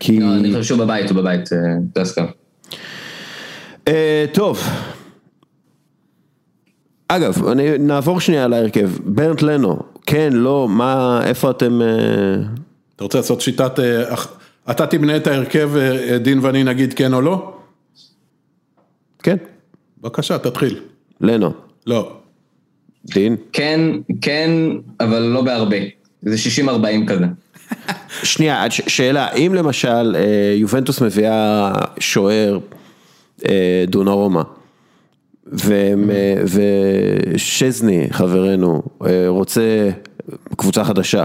כי... לא, אני חושב שהוא בבית, הוא בבית, דסקה. טוב. אגב, אני, נעבור שנייה להרכב. ברנט לנו, כן, לא, מה, איפה אתם... אתה רוצה לעשות שיטת... אתה תבנה את ההרכב, דין ואני נגיד כן או לא? כן. בבקשה, תתחיל. לנו. לא. דין? כן, כן, אבל לא בהרבה. זה 60-40 כזה. שנייה, שאלה, אם למשל יובנטוס מביאה שוער דונרומה, ושזני, חברנו, רוצה קבוצה חדשה,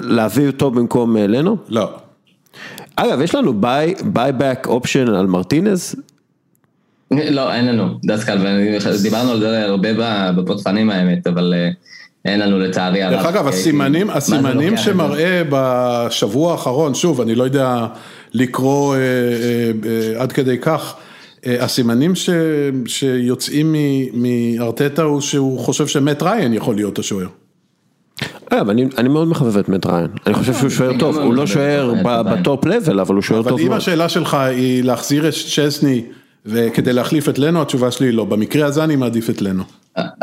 להביא אותו במקום לנו? לא. אגב, יש לנו ביי בק אופשן על מרטינז? לא, אין לנו, דסקל, ודיברנו על זה הרבה בפותחנים האמת, אבל אין לנו לצערי הרב. דרך אגב, הסימנים, הסימנים שמראה בשבוע האחרון, שוב, אני לא יודע לקרוא עד כדי כך, אה, הסימנים ש, שיוצאים מארטטה הוא שהוא חושב שמט ריין יכול להיות השוער. אגב, אני, אני מאוד מחבב את מט ריין, אני חושב שהוא שוער טוב, הוא לא שוער בטופ לבל, אבל הוא שוער טוב מאוד. אבל אם השאלה שלך היא להחזיר את שסני וכדי להחליף את לנו, התשובה שלי היא לא, במקרה הזה אני מעדיף את לנו.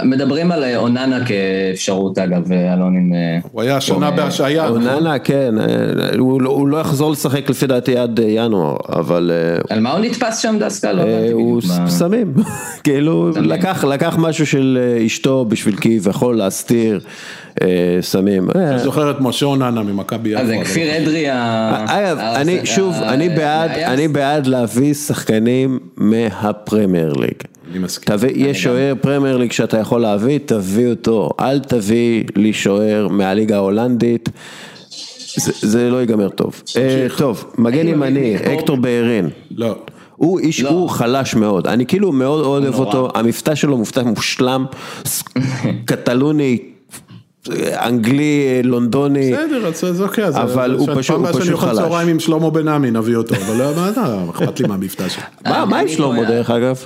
מדברים על אה, אוננה כאפשרות אגב, אלון עם... אה, הוא היה שנה בהשעיה. אוננה, כן, אה, לא, הוא לא יחזור לשחק לפי דעתי עד ינואר, אבל... על מה הוא נתפס שם דסקה? לא הוא סמים, כאילו לקח משהו של אשתו בשביל כביכול להסתיר. סמים. אני זוכר את משה אוננה ממכבי יפו. אז זה כפיר אדרי ה... אגב, אני שוב, אני בעד להביא שחקנים מהפרמייר ליג. אני מסכים. יש שוער פרמייר ליג שאתה יכול להביא, תביא אותו, אל תביא לי שוער מהליגה ההולנדית. זה לא ייגמר טוב. אה, טוב, מגן ימני, אקטור בארין. לא. הוא איש, לא. הוא חלש מאוד, אני כאילו מאוד אוהב אותו, המבטא שלו מבטא מושלם, קטלוני, אנגלי, לונדוני, בסדר, אז אוקיי, אבל הוא פשוט חלש. פעם שאני אוכל צהריים עם שלמה בן עמי נביא אותו, אבל לא, מה אכפת לי מהמבטא שלו. מה עם שלמה דרך אגב?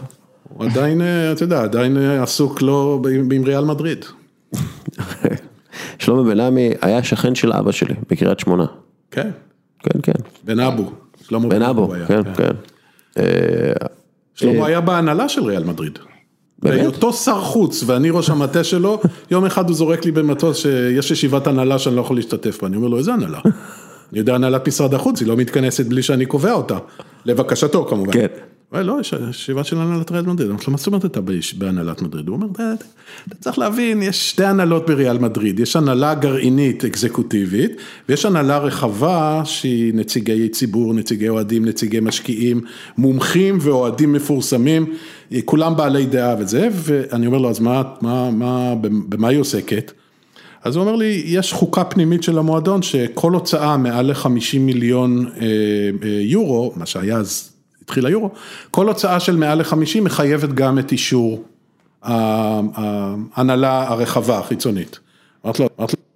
הוא עדיין, אה, אתה יודע, עדיין אה, עסוק לא עם ריאל מדריד. שלמה בן עמי היה שכן של אבא שלי בקריית שמונה. כן. כן, כן. בן אבו. בן אבו, כן, כן. כן. אה, שלמה היה בהנהלה של ריאל מדריד. בהיותו שר חוץ ואני ראש המטה שלו, יום אחד הוא זורק לי במטוס שיש ישיבת הנהלה שאני לא יכול להשתתף בה, אני אומר לו איזה הנהלה? אני יודע הנהלת משרד החוץ, היא לא מתכנסת בלי שאני קובע אותה, לבקשתו כמובן. כן. לא, יש ישיבה של הנהלת ריאל מדריד, אמרתי לו, מה זאת אומרת אתה בהנהלת מדריד? הוא אומר, אתה צריך להבין, יש שתי הנהלות בריאל מדריד, יש הנהלה גרעינית אקזקוטיבית, ויש הנהלה רחבה שהיא נציגי ציבור, נציגי אוהדים, נציגי משקיעים, מומחים ואוהדים מפורסמים, כולם בעלי דעה וזה, ואני אומר לו, אז מה, מה, מה, במה היא עוסקת? אז הוא אומר לי, יש חוקה פנימית של המועדון, שכל הוצאה מעל ל-50 מיליון אה, אה, יורו, מה שהיה אז התחיל היורו, כל הוצאה של מעל לחמישים מחייבת גם את אישור ההנהלה הרחבה החיצונית. אמרתי לו, אמרתי לו.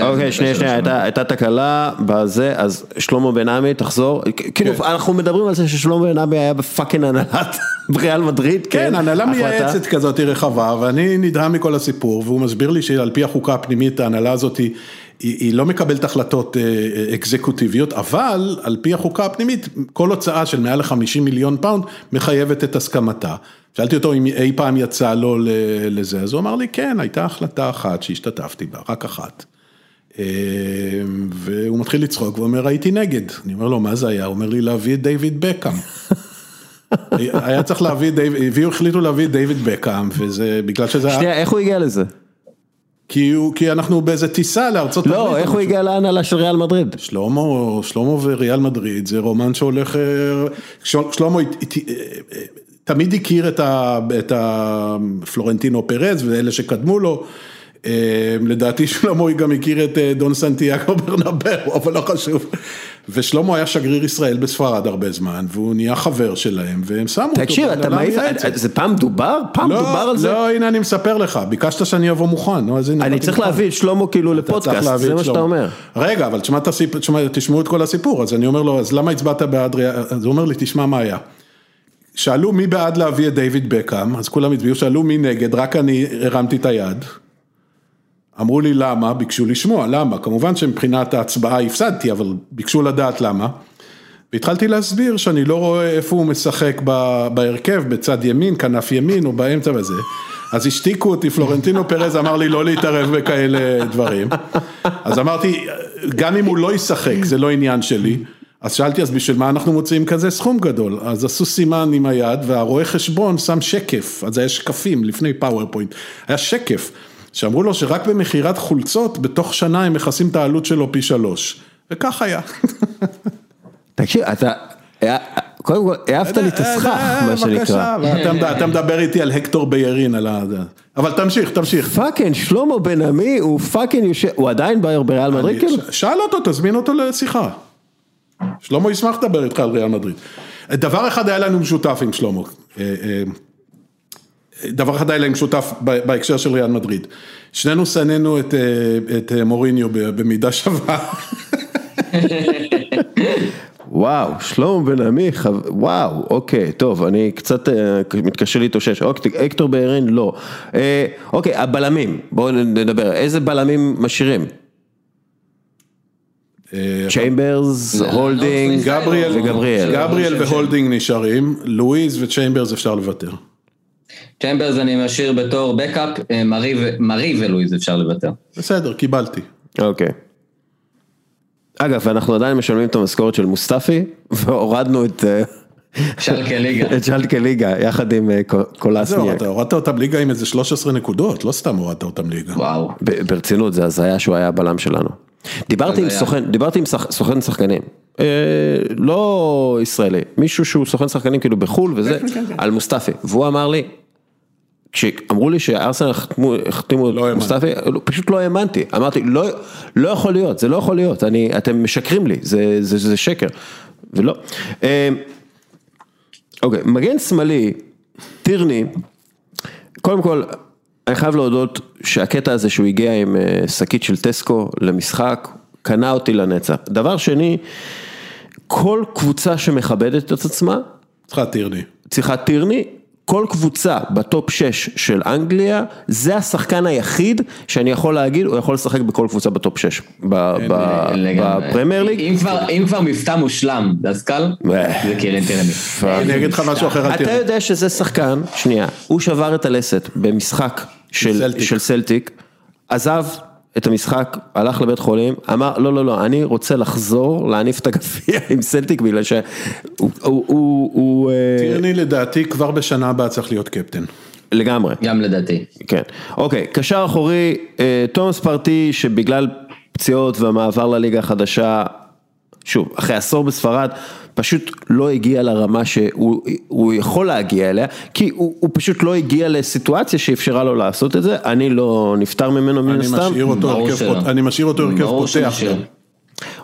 אוקיי, שנייה, שנייה, הייתה תקלה בזה, אז שלמה בן עמי, תחזור, כאילו, כן. אנחנו מדברים על זה ששלמה בן עמי היה ב fucking הנהלת בריאל מדריד, כן, כן הנהלה מייעצת כזאת רחבה, ואני נדהם מכל הסיפור, והוא מסביר לי שעל פי החוקה הפנימית, ההנהלה הזאת היא לא מקבלת החלטות אה, אה, אקזקוטיביות, אבל על פי החוקה הפנימית, כל הוצאה של מעל ל-50 מיליון פאונד מחייבת את הסכמתה. שאלתי אותו אם אי פעם יצא לו לזה, אז הוא אמר לי, כן, הייתה החלטה אחת שהשתתפתי בה, רק אחת. אה, והוא מתחיל לצחוק ואומר, הייתי נגד. אני אומר לו, מה זה היה? הוא אומר לי, להביא את דיוויד בקאם. היה צריך להביא, הביאו, החליטו להביא את דיוויד בקאם, וזה בגלל שזה... שנייה, איך הוא הגיע לזה? כי הוא, כי אנחנו באיזה טיסה לארצות לא, הברית. לא, איך הוא הגיע להנהלה של ריאל מדריד? שלמה, שלמה וריאל מדריד זה רומן שהולך, אה, שלמה תמיד הכיר את הפלורנטינו פרז ואלה שקדמו לו. אה, לדעתי שלמה גם הכיר את אה, דון סנטיאגו ברנבאו, אבל לא חשוב. ושלמה היה שגריר ישראל בספרד הרבה זמן, והוא נהיה חבר שלהם, והם שמו אותו. תקשיב, אתה מעיף, זה פעם דובר? פעם לא, דובר על זה? לא, הנה אני מספר לך, ביקשת שאני אבוא מוכן, נו אז הנה. אני צריך להביא את שלמה כאילו לפודקאסט, זה מה שאתה אומר. רגע, אבל תשמעו את כל הסיפור, אז אני אומר לו, אז למה הצבעת בעד, אז הוא אומר לי, תשמע מה היה. שאלו מי בעד להביא את דיוויד בקאם, אז כולם הצביעו, שאלו מי נגד, רק אני הרמתי את היד. אמרו לי למה, ביקשו לשמוע, למה, כמובן שמבחינת ההצבעה הפסדתי, אבל ביקשו לדעת למה. והתחלתי להסביר שאני לא רואה איפה הוא משחק בהרכב, בצד ימין, כנף ימין או באמצע וזה. אז השתיקו אותי, פלורנטינו פרז אמר לי לא להתערב בכאלה דברים. אז אמרתי, גם אם הוא לא ישחק, זה לא עניין שלי. אז שאלתי, אז בשביל מה אנחנו מוציאים כזה סכום גדול? אז עשו סימן עם היד, והרואה חשבון שם שקף, אז היה שקפים לפני PowerPoint, היה שקף. שאמרו לו שרק במכירת חולצות, בתוך שנה הם מכסים את העלות שלו פי שלוש. וכך היה. תקשיב, אתה, קודם כל, העפת לי את הסכך, מה שנקרא. אתה מדבר איתי על הקטור ביירין, על ה... אבל תמשיך, תמשיך. פאקינג, שלמה בן עמי הוא פאקינג יושב, הוא עדיין בריאל מדריד כאילו? שאל אותו, תזמין אותו לשיחה. שלמה ישמח לדבר איתך על ריאל מדריד. דבר אחד היה לנו משותף עם שלמה. אה, אה, דבר אחד היה להם שותף בהקשר של ריאל מדריד. שנינו שנאנו את, אה, את אה, מוריניו במידה שווה. וואו, שלמה בן עמי. וואו, אוקיי, טוב, אני קצת אה, מתקשה להתאושש, אוקיי, הקטור ביירין לא. אה, אוקיי, הבלמים, בואו נדבר, איזה בלמים משאירים? אה, צ'יימברס, לא, הולדינג, גבריאל, וגבריאל. גבריאל והולדינג נשארים, לואיז וצ'יימברס אפשר לוותר. צ'יימברס אני משאיר בתור בקאפ, אה, מארי ולואיז אפשר לוותר. בסדר, קיבלתי. אוקיי. אגב, אנחנו עדיין משלמים את המשכורת של מוסטפי, והורדנו את... אה, שלקה ליגה. את שלקה ליגה, יחד עם אה, קולסניאק. אתה הורדת אותם ליגה עם איזה 13 נקודות, לא סתם הורדת אותם ליגה. וואו. ברצינות, זה הזיה שהוא היה הבלם שלנו. דיברתי עם. סוכן, דיברתי עם סוכן שחקנים, אה, לא ישראלי, מישהו שהוא סוכן שחקנים כאילו בחו"ל וזה, על מוסטפי, והוא אמר לי, כשאמרו לי שארסנל החתימו את לא. מוסטפי, לא, פשוט לא האמנתי, אמרתי, לא, לא יכול להיות, זה לא יכול להיות, אני, אתם משקרים לי, זה, זה, זה שקר, ולא. אוקיי, מגן שמאלי, טירני, קודם כל, אני חייב להודות שהקטע הזה שהוא הגיע עם אה, שקית של טסקו למשחק, קנה אותי לנצח. דבר שני, כל קבוצה שמכבדת את עצמה, צריכה טירני. צריכה טירני, כל קבוצה בטופ 6 של אנגליה, זה השחקן היחיד שאני יכול להגיד, הוא יכול לשחק בכל קבוצה בטופ 6, ב- ב- לגמרי. בפרמייר ליג. אם כבר- מבטא מושלם, דסקל, אה. זה קירן תרמי. אני אגיד לך משהו אחר אתה. יודע שזה שחקן, שנייה, הוא שבר את הלסת במשחק. של סלטיק, עזב את המשחק, הלך לבית חולים, אמר לא לא לא, אני רוצה לחזור להניף את הגביע עם סלטיק בגלל שהוא הוא- אה, טירני לדעתי כבר בשנה הבאה צריך להיות קפטן. לגמרי, גם לדעתי. כן, אוקיי, קשר אחורי, אה, תומאס פרטי שבגלל פציעות והמעבר לליגה החדשה, שוב, אחרי עשור בספרד, פשוט לא הגיע לרמה שהוא הוא יכול להגיע אליה, כי הוא, הוא פשוט לא הגיע לסיטואציה שאפשרה לו לעשות את זה, אני לא נפטר ממנו מן אני הסתם. אני משאיר אותו הרכב פותח.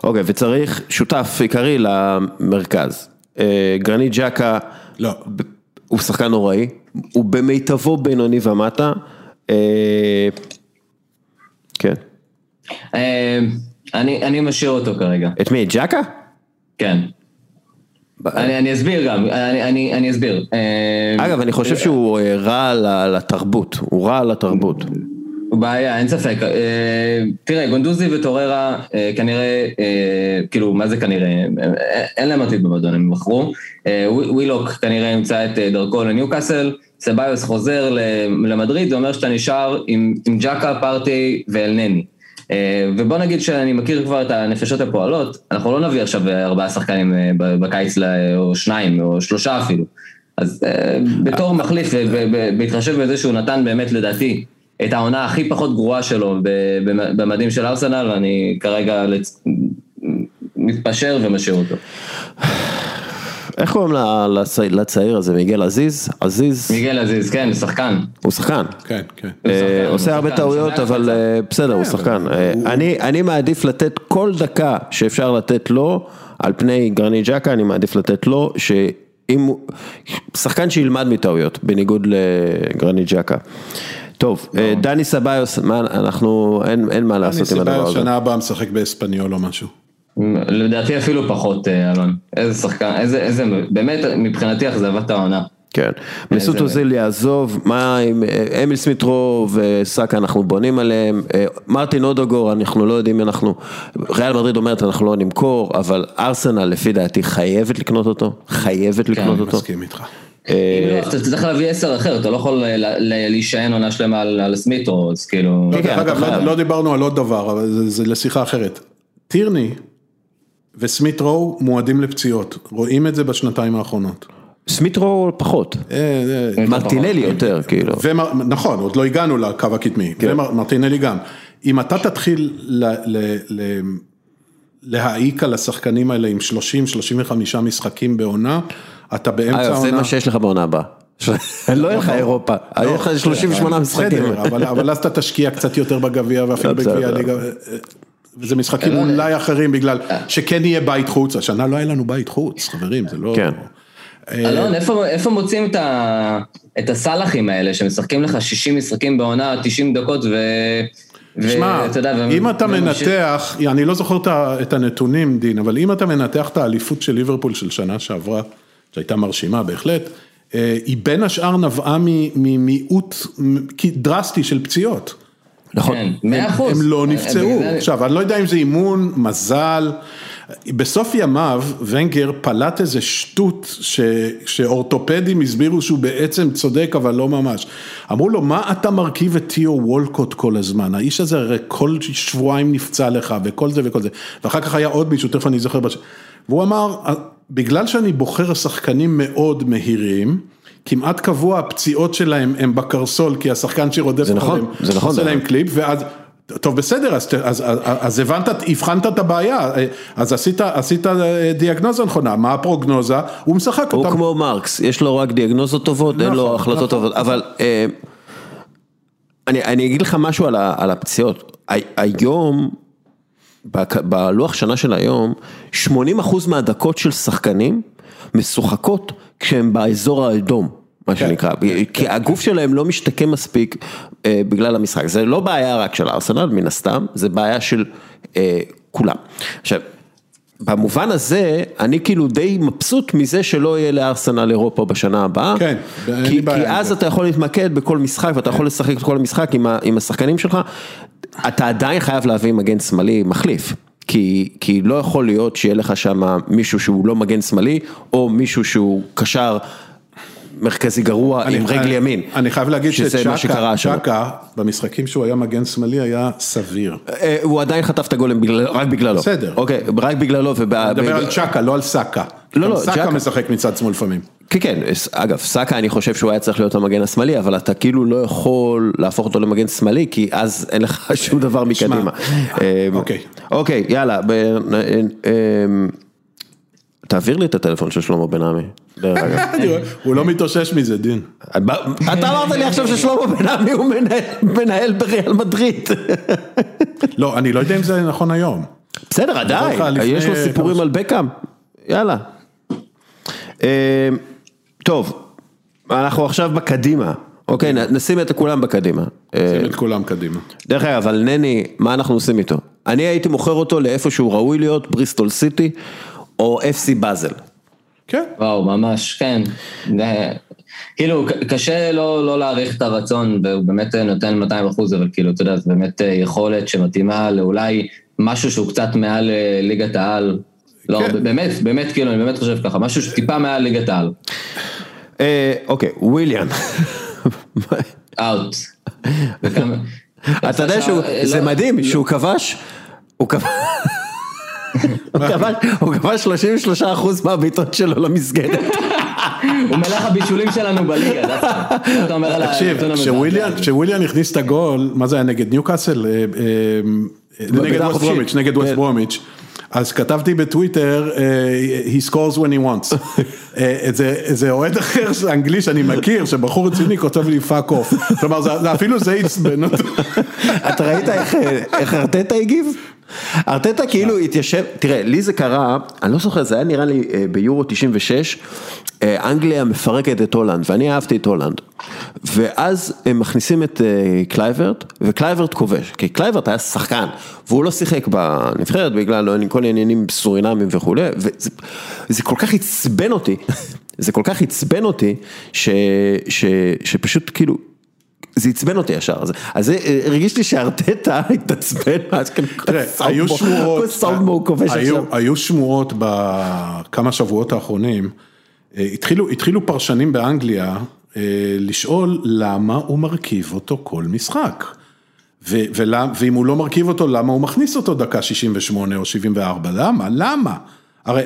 אוקיי, וצריך שותף עיקרי למרכז. אה, גרנית ג'קה, לא. הוא שחקן נוראי, הוא במיטבו בינוני ומטה. אה, כן. אה, אני אני משאיר אותו כרגע. את מי? את ג'קה? כן. אני אני אסביר גם, אני- אני אני אסביר. אה, אגב, אני חושב שהוא אה, רע לתרבות, הוא רע לתרבות. בעיה, אין ספק. אה, תראה, גונדוזי וטוררה אה, כנראה, אה, כאילו, מה זה כנראה? אה, אין להם עתיד במועדון, הם מכרו. ווי- ווילוק כנראה ימצא את דרכו לניוקאסל, סביוס חוזר למדריד, זה אומר שאתה נשאר עם עם ג'קה, פארטי ואלנני. אה, ובוא נגיד שאני מכיר כבר את הנפשות הפועלות, אנחנו לא נביא עכשיו ארבעה שחקנים אה, בקיץ, או שניים, או שלושה אפילו. אז אה, בתור מחליף, ובהתחשב בזה שהוא נתן באמת לדעתי את העונה הכי פחות גרועה שלו במדים של ארסנל, אני כרגע מתפשר ומשאיר אותו. איך קוראים לצעיר הזה? מיגל עזיז? עזיז? מיגל עזיז, כן, שחקן. הוא שחקן. כן, כן. אה, עושה הרבה טעויות, אבל. אה, בסדר, הוא שחקן. אה, אני- אני מעדיף לתת כל דקה שאפשר לתת לו, על פני גרנית ג'קה, אני מעדיף לתת לו, שאם הוא... שחקן שילמד מטעויות, בניגוד לגרנית ג'קה. טוב, דני סביוס, מה, אנחנו, אין אין מה לעשות עם הדבר הזה. שנה הבאה משחק באספניול או משהו. לדעתי אפילו פחות, אה, אלון. איזה שחקן, איזה, איזה, באמת, מבחינתי אכזבת העונה. כן, מסות אוזיל יעזוב, מה עם אה, אמיל סמיטרו וסאקה אנחנו בונים עליהם, אה, מרטין אודוגור אנחנו לא יודעים אם אנחנו, ריאל מדריד אומרת אנחנו לא נמכור, אבל ארסנל לפי דעתי חייבת לקנות אותו, חייבת לקנות אותו. מסכים איתך. לא, אתה צריך להביא עשר אחר, אתה לא יכול להישען עונה שלמה על על סמיטרו, אז כאילו... כן, אגב, לא- חייב. לא דיברנו על עוד דבר, זה לשיחה אחרת. טירני וסמית רואו מועדים לפציעות, רואים את זה בשנתיים האחרונות. סמיטרו פחות, אה, אה, מרטינלי יותר כאילו. נכון, עוד לא הגענו לקו הקדמי, כן. ומרטינלי גם. אם אתה תתחיל להעיק על השחקנים האלה עם 30-35 משחקים בעונה, אתה באמצע אגב, זה העונה. מה שיש לך בעונה הבאה. לא יהיה לך אירופה, יהיה לך 38 משחקים. בסדר, אבל, אז אתה תשקיע קצת יותר בגביע ואפילו. בגביע הליגה. וזה משחקים לא, אולי אחרים בגלל שכן יהיה בית חוץ, השנה לא היה לנו בית חוץ, חברים, זה לא... כן. אלון, איפה, איפה מוצאים את, ה, את הסלאחים האלה שמשחקים לך 60 משחקים בעונה, 90 דקות ו... שמע, אם אתה מנתח, אני לא זוכר את הנתונים, דין, אבל אם אתה מנתח את האליפות של ליברפול של שנה שעברה, שהייתה מרשימה בהחלט, אה, היא בין השאר נבעה מ- ממיעוט מ- דרסטי של פציעות. נכון. כן, מאה אחוז. הם לא בגלל נפצעו. עכשיו, אני לא יודע אם זה אימון, מזל. בסוף ימיו, ונגר פלט איזה שטות ש, שאורתופדים הסבירו שהוא בעצם צודק, אבל לא ממש. אמרו לו, מה אתה מרכיב את תיאו וולקוט כל הזמן? האיש הזה הרי כל שבועיים נפצע לך, וכל זה וכל זה. ואחר כך היה עוד מישהו, תכף אני זוכר. בש... והוא אמר, בגלל שאני בוחר שחקנים מאוד מהירים, כמעט קבוע הפציעות שלהם הם בקרסול, כי השחקן שרודף זה נכון, נכון, עושה זה להם נכון. קליפ, ואז, טוב בסדר, אז, אז, אז, אז הבנת, הבחנת את הבעיה, אז עשית, עשית דיאגנוזה נכונה, מה הפרוגנוזה? הוא משחק הוא אותה. כמו מרקס, יש לו רק דיאגנוזות טובות, אין לו נכון, החלטות נכון. טובות, אבל אה, אני אני אגיד לך משהו על ה- על הפציעות, היום, בלוח שנה של היום, 80% מהדקות של שחקנים משוחקות כשהם באזור האדום. מה כן, שנקרא, כי הגוף שלהם לא משתקם מספיק אה, בגלל המשחק, זה לא בעיה רק של ארסנל מן הסתם, זה בעיה של אה, כולם. עכשיו, במובן הזה, אני כאילו די מבסוט מזה שלא יהיה לארסנל אירופה בשנה הבאה. כן, אין לי כי, בעיה כי אז. אתה יכול להתמקד בכל משחק ואתה יכול לשחק את כל המשחק עם, ה, עם השחקנים שלך, אתה עדיין חייב להביא מגן שמאלי מחליף. כי, כי לא יכול להיות שיהיה לך שם מישהו שהוא לא מגן שמאלי, או מישהו שהוא קשר מרכזי גרוע אני- עם רגל ימין. אני חייב להגיד. שצ'קה, במשחקים שהוא היה מגן שמאלי, היה סביר. אה, הוא עדיין חטף את הגולים בגלל, רק בגללו. בסדר. אוקיי, רק בגללו. ובא- אני מדבר על צ'קה, לא על סאקה. לא, לא, סאקה צ'קה. משחק מצד שמאל לפעמים. כן, כן, אגב, סאקה אני חושב שהוא היה צריך להיות המגן השמאלי, אבל אתה כאילו לא יכול להפוך אותו למגן שמאלי, כי אז אין לך שום דבר מקדימה. אה, אוקיי. אוקיי, יאללה, אה, אה, תעביר לי את הטלפון של שלמה בן עמי, הוא לא מתאושש מזה, דין. אתה אמרת לי עכשיו ששלמה בן עמי הוא מנהל- בריאל מדריד. לא, אני לא יודע אם זה נכון היום. בסדר, עדיין, יש לו סיפורים על בקאם, יאללה. אה, טוב, אנחנו עכשיו בקדימה, אוקיי, נשים את כולם בקדימה. אה, שים את כולם קדימה. דרך אגב, אבל נני, מה אנחנו עושים איתו? אני הייתי מוכר אותו לאיפה שהוא ראוי להיות, בריסטול סיטי, או FC באזל. כן. וואו, ממש, כן. כאילו, קשה לא, לא להעריך את הרצון, והוא באמת נותן 200 אחוז, אבל כאילו, אתה יודע, זה באמת אה, יכולת שמתאימה לאולי משהו שהוא קצת מעל אה, ליגת העל. לא, כן. באמת, באמת, כאילו, אני באמת חושב ככה, משהו שטיפה מעל ליגת העל. אה, אוקיי, וויליאן. אאוט. אתה יודע שהוא, לא- זה מדהים, שהוא כבש, הוא כבש, הוא כבש- הוא כבש 33% מהבעיטות שלו למסגרת. הוא מלך הבישולים שלנו בליגה, דווקא. תקשיב, כשוויליאן, הכניס את הגול, מה זה היה נגד ניוקאסל? אה, אה, אה, נגד ווסט. ברומיץ', נגד ווסט כן. ברומיץ'. אז כתבתי בטוויטר, אה, he scores when he wants. אה, איזה- איזה אוהד אחר אנגלי שאני מכיר, שבחור רציני כותב לי fuck off. כלומר, אפילו זה עצבן אותו. אתה ראית איך, איך ארטטה הגיב? ארטטה כאילו התיישב, תראה, לי זה קרה, אני לא זוכר, זה היה נראה לי אה, ביורו 96, אה, אנגליה מפרקת את הולנד, ואני אהבתי את הולנד. ואז הם מכניסים את אה, קלויברט, וקלויברט כובש, כי קלויברט היה שחקן, והוא לא שיחק בנבחרת בגלל כל העניינים סורינמים וכולי, וזה זה כל כך עצבן אותי, זה כל כך עצבן אותי, ש, ש, שפשוט כאילו... זה עצבן אותי ישר, אז- זה אה, הרגיש לי שארטטה התעצבן, היו שמועות, בכמה שבועות האחרונים, אה, התחילו, פרשנים באנגליה אה, לשאול למה הוא מרכיב אותו כל משחק. ו- ואם הוא לא מרכיב אותו, למה הוא מכניס אותו דקה 68 או 74? למה? למה? הרי,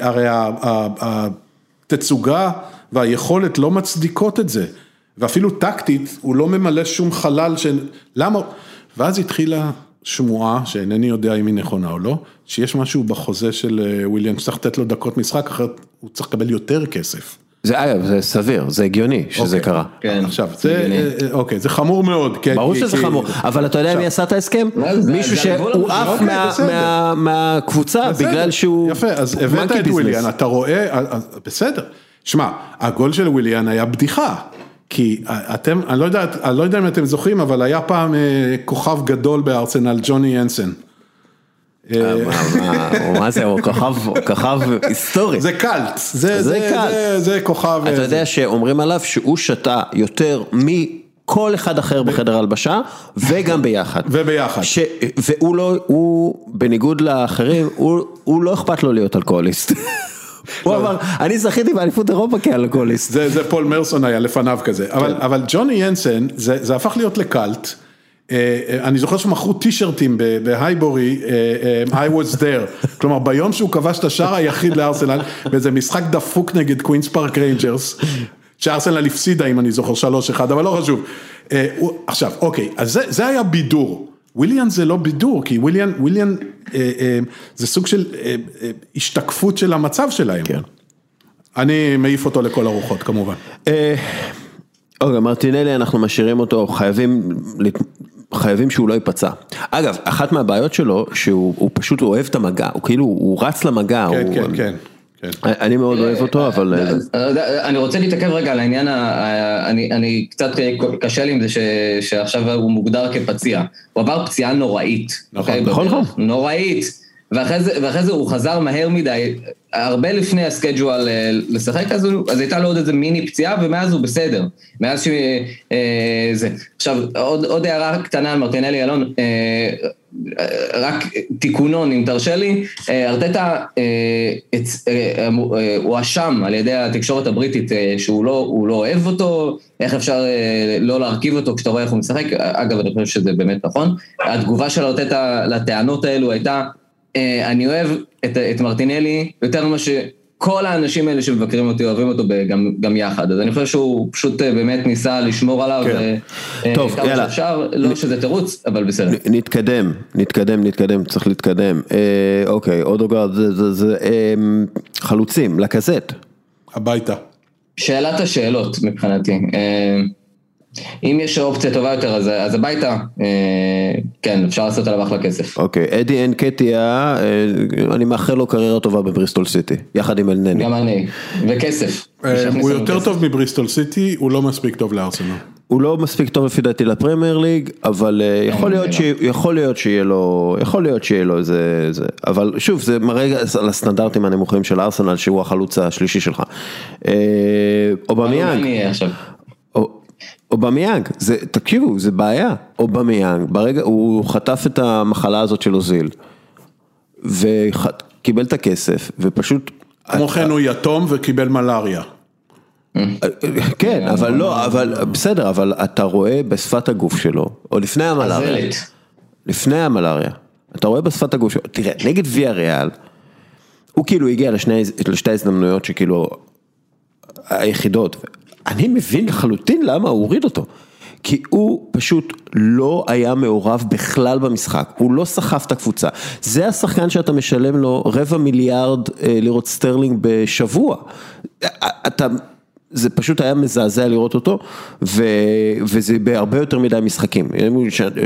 התצוגה והיכולת לא מצדיקות את זה. ואפילו טקטית, הוא לא ממלא שום חלל של... למה? ואז התחילה שמועה, שאינני יודע אם היא נכונה או לא, שיש משהו בחוזה של אה, וויליאם שצריך לתת לו דקות משחק, אחרת הוא צריך לקבל יותר כסף. זה אגב, זה סביר, זה הגיוני שזה אוקיי. קרה. כן, עכשיו, זה, הגיוני. אה, אה, אוקיי, זה חמור מאוד. כן, ברור כי- שזה כי- חמור, אבל אתה יודע מי עשה את ההסכם? לא, מישהו שהוא. עף אוקיי, מה-. מה- מהקבוצה בסדר, בגלל שהוא... יפה, אז הבאת את. וויליאן, אתה רואה, בסדר. שמע, הגול של וויליאן היה בדיחה. כי אתם, אני לא יודע, אני לא יודע אם אתם זוכרים, אבל היה פעם כוכב גדול בארסנל, ג'וני ינסן. מה זה, הוא כוכב היסטורי. זה קאלט, זה כוכב. אתה יודע שאומרים עליו שהוא שתה יותר מכל אחד אחר בחדר הלבשה, וגם ביחד. וביחד. והוא לא, הוא בניגוד לאחרים, הוא לא אכפת לו להיות אלכוהוליסט. הוא אמר, אני זכיתי באליפות אירופה כאלכוהוליסט. זה פול מרסון היה לפניו כזה, אבל ג'ון ינסן, זה הפך להיות לקאלט. אני זוכר שמכרו טישרטים בהייבורי, I was there, כלומר ביום שהוא כבש את השער היחיד לארסנל, באיזה משחק דפוק נגד קווינס פארק ריינג'רס, שארסנל הפסידה אם אני זוכר 3-1, אבל לא חשוב. עכשיו, אוקיי, אז זה היה בידור, וויליאן זה לא בידור, כי וויליאן, וויליאן זה סוג של השתקפות של המצב שלהם. כן. אני מעיף אותו לכל הרוחות כמובן. אוקיי, מרטינלי אנחנו משאירים אותו, חייבים חייבים שהוא לא ייפצע. אגב, אחת מהבעיות שלו, שהוא פשוט אוהב את המגע, הוא כאילו, הוא רץ למגע. כן, כן, כן. אני מאוד אוהב אותו, אבל... אני רוצה להתעכב רגע על העניין, אני קצת קשה לי עם זה שעכשיו הוא מוגדר כפציע. הוא עבר פציעה נוראית. נכון, נכון. נוראית. ואחרי זה הוא חזר מהר מדי, הרבה לפני הסקייג'ואל לשחק, אז הייתה לו עוד איזה מיני פציעה, ומאז הוא בסדר. מאז ש... זה. עכשיו, עוד הערה קטנה על מרטינלי אלון, רק תיקונון, אם תרשה לי, ארטטה הואשם על ידי התקשורת הבריטית שהוא לא לא אוהב אותו, איך אפשר לא להרכיב אותו כשאתה רואה איך הוא משחק, אגב, אני חושב שזה באמת נכון. התגובה של ארטטה לטענות האלו הייתה, אני אוהב את את מרטינלי יותר ממה שכל האנשים האלה שמבקרים אותי אוהבים אותו גם גם יחד, אז אני חושב שהוא פשוט באמת ניסה לשמור עליו, כן. טוב, יאללה. שאפשר, לא שזה תירוץ, אבל בסדר. נתקדם, נתקדם, נתקדם, צריך להתקדם. אה, אוקיי, אודוגרד, זה זה, זה אה, חלוצים, לקזט. הביתה. שאלת השאלות מבחינתי. אה, אם יש אופציה טובה יותר אז אז הביתה, כן אפשר לעשות עליו אחלה כסף. אוקיי, אדי אנקטיה, אני מאחל לו קריירה טובה בבריסטול סיטי, יחד עם אלנני. גם אני, וכסף. הוא יותר טוב מבריסטול סיטי, הוא לא מספיק טוב לארסנל. הוא לא מספיק טוב לפי דעתי לפרמייר ליג, אבל יכול להיות שיכול להיות שיהיה לו, יכול להיות שיהיה לו איזה, אבל שוב זה מראה על הסטנדרטים הנמוכים של ארסנל שהוא החלוץ השלישי שלך. אובמיאנג. אובמיאנג, זה, תקשיבו, זה בעיה, אובמיאנג, ברגע, הוא חטף את המחלה הזאת של אוזיל, וקיבל את הכסף, ופשוט... כמו כן הוא יתום וקיבל מלאריה. כן, אבל לא, אבל בסדר, אבל אתה רואה בשפת הגוף שלו, או לפני המלאריה, לפני המלאריה, אתה רואה בשפת הגוף שלו, תראה, נגד ויה ריאל, הוא כאילו הגיע לשני, לשתי הזדמנויות שכאילו, היחידות, אני מבין לחלוטין למה הוא הוריד אותו. כי הוא פשוט לא היה מעורב בכלל במשחק, הוא לא סחף את הקבוצה. זה השחקן שאתה משלם לו רבע מיליארד לירות סטרלינג בשבוע. אתה, זה פשוט היה מזעזע לראות אותו, ו, וזה בהרבה יותר מדי משחקים.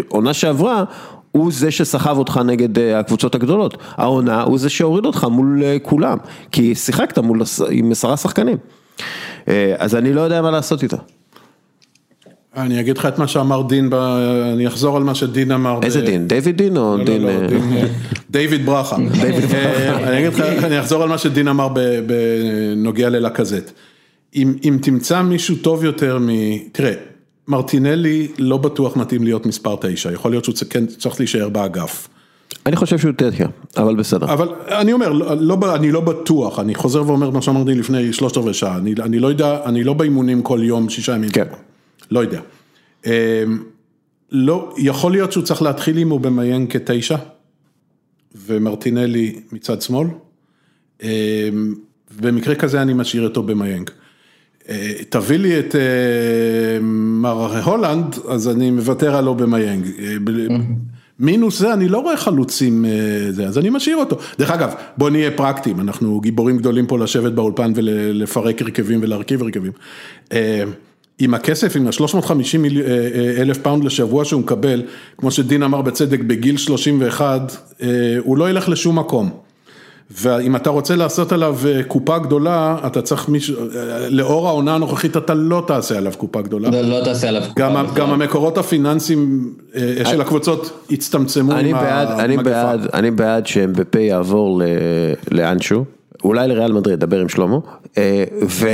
עונה שעברה, הוא זה שסחב אותך נגד הקבוצות הגדולות. העונה הוא זה שהוריד אותך מול כולם, כי שיחקת מול, עם עשרה שחקנים. אז אני לא יודע מה לעשות איתה. אני אגיד לך את מה שאמר דין, אני אחזור על מה שדין אמר. איזה דין? דיוויד דין או לא, דין? לא, לא, דיוויד ברכה. אני אחזור על מה שדין אמר בנוגע ללקזט. אם תמצא מישהו טוב יותר מ... תראה, מרטינלי לא בטוח מתאים להיות מספר תשע, יכול להיות שהוא צריך להישאר באגף. אני חושב שהוא תשע, אבל בסדר. אבל אני אומר, לא, אני לא בטוח, אני חוזר ואומר מה שאמרתי לפני שלושת רבעי שעה, אני, אני לא יודע, אני לא באימונים כל יום, שישה ימים. כן. לא יודע. לא, יכול להיות שהוא צריך להתחיל אם הוא במיין כתשע, ומרטינלי מצד שמאל. במקרה כזה אני משאיר את אובמיאנג. תביא לי את מר הולאנד, אז אני מוותר על אובמיאנג. מינוס זה, אני לא רואה חלוצים זה, אז אני משאיר אותו. דרך אגב, בוא נהיה פרקטיים, אנחנו גיבורים גדולים פה לשבת באולפן ולפרק הרכבים ולהרכיב הרכבים. עם הכסף, עם ה-350 אלף פאונד לשבוע שהוא מקבל, כמו שדין אמר בצדק, בגיל 31, הוא לא ילך לשום מקום. ואם אתה רוצה לעשות עליו אה, קופה גדולה, אתה צריך מישהו, אה, לאור העונה הנוכחית אתה לא תעשה עליו קופה גדולה. לא, לא תעשה עליו קופה. גם, ה- בכלל. גם המקורות הפיננסיים אה, של הקבוצות הצטמצמו אני עם בעד, אני המגפה. בעד, אני בעד שאמבפה יעבור ל- לאנשהו, אולי לריאל מדריד, דבר עם שלמה, ו...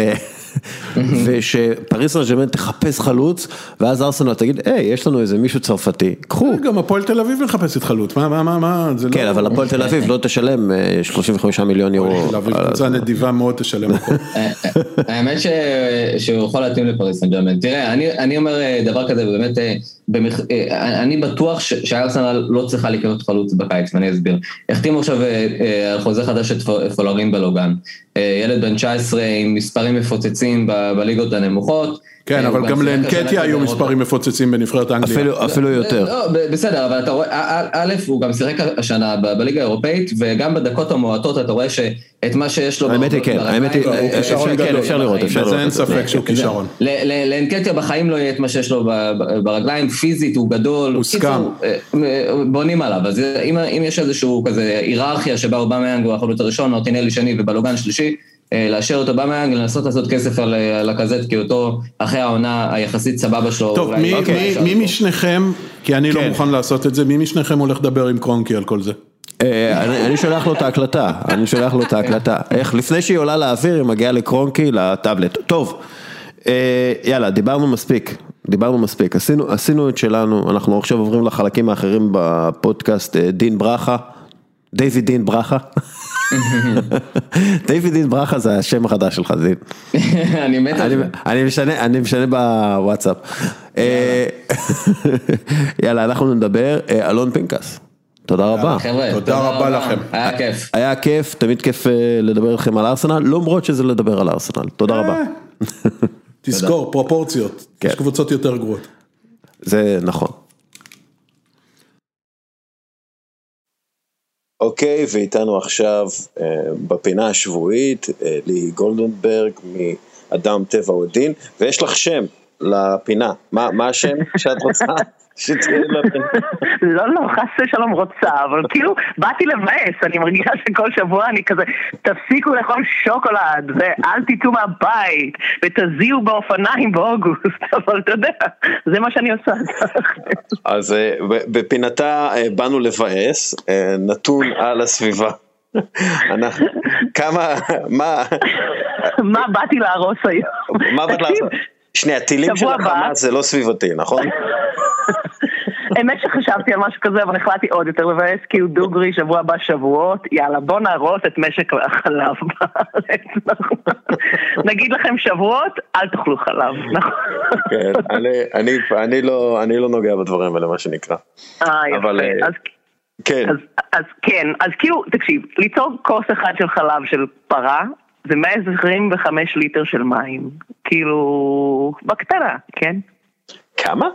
ושפריס סן ג'רמן תחפש חלוץ, ואז ארסנל תגיד, היי, יש לנו איזה מישהו צרפתי, קחו. גם הפועל תל אביב מחפשת חלוץ, מה, מה, מה, מה, זה כן, לא... אבל הפועל תל אביב לא תשלם אה, 35 מיליון יורו. תל אביב קבוצה. נדיבה מאוד תשלם הכל. האמת ש... שהוא יכול להתאים לפריס סן ג'רמן. תראה, אני, אני אומר אה, דבר כזה, באמת, אה. אה, אני בטוח שארסנל לא צריכה לקנות חלוץ בקיץ, ואני אסביר. החתימו עכשיו אה, אה, על חוזה חדש את פולרין בלוגן. אה, ילד בן 19 עם מספרים מפוצצים ב- בליגות הנמוכות. כן, אה, אבל הוא גם לאנקטיה היו. מספרים מפוצצים בנבחרת אנגליה. אפילו- אפילו יותר. לא, בסדר, אבל אתה רואה, א- הוא גם שיחק השנה בליגה האירופאית, וגם בדקות המועטות אתה רואה שאת מה שיש לו... האמת היא כן, האמת היא, הוא אפשר- כישרון כן. אפשר לראות, אפשר בזה לראות. אין. ספק שהוא כישרון. ל- ל- לאנקטיה בחיים לא יהיה את מה שיש לו ברגליים, פיזית הוא גדול. אה, אה, בונים עליו, אז אם, אם יש איזשהו כזה היררכיה שבה אובמה הוא החלוץ הראשון, מרטינלי שני ובלוגן שלישי, אה, לאשר את אובמה לנסות לעשות כסף על, אה, על הקזט, כי אותו אחרי העונה היחסית סבבה שלו. טוב, מי- אוקיי, מי- מי. משניכם, כי אני לא כן. מוכן לעשות את זה, מי משניכם הולך לדבר עם קרונקי על כל זה? אה, אני אני שולח לו את ההקלטה, אני שולח לו את ההקלטה. איך, לפני שהיא עולה לאוויר, היא מגיעה לקרונקי, לטאבלט. טוב, אה, יאללה, דיברנו מספיק, דיברנו מספיק, עשינו, עשינו את שלנו, אנחנו עכשיו עוברים לחלקים האחרים בפודקאסט, אה, דין ברכה, דיוויד דין ברכה. דיוויד דין ברכה זה השם החדש שלך, דין. אני מת על אני, זה. אני משנה, אני משנה בוואטסאפ. אה, יאללה, אנחנו נדבר, אה, אלון פנקס, תודה רבה. חבר'ה, תודה רבה לכם. היה כיף. היה כיף, תמיד כיף אה, לדבר איתכם על ארסנל, למרות שזה לדבר על ארסנל, תודה רבה. תזכור, פרופורציות, כן. יש קבוצות יותר גרועות. זה נכון. אוקיי, ואיתנו עכשיו אה, בפינה השבועית אה, לי גולדנברג מאדם טבע ודין, ויש לך שם לפינה, מה, מה השם שאת רוצה שתהיה לפינה? לא, לא, חס ושלום רוצה, אבל כאילו, באתי לבאס, אני מרגישה שכל שבוע אני כזה, תפסיקו לאכול שוקולד, ואל תצאו מהבית, ותזיעו באופניים באוגוסט, אבל אתה יודע, זה מה שאני עושה. אז אה, בפינתה אה, באנו לבאס, אה, נתון על הסביבה. אנחנו, כמה, מה, מה באתי להרוס היום? מה באת לעשות? שנייה, טילים של החמאס זה לא סביבתי, נכון? האמת שחשבתי על משהו כזה, אבל החלטתי עוד יותר לבאס, כאילו דוגרי, שבוע הבא שבועות, יאללה, בוא נהרוס את משק החלב בארץ? נגיד לכם שבועות, אל תאכלו חלב, נכון? כן, אני- לא- אני לא נוגע בדברים האלה, מה שנקרא. אה, יפה. אה, אז כן, אז, אז כן, אז כאילו, תקשיב, ליצור כוס אחד של חלב של פרה, זה 125 ליטר של מים. כאילו, בקטנה, כן? כמה?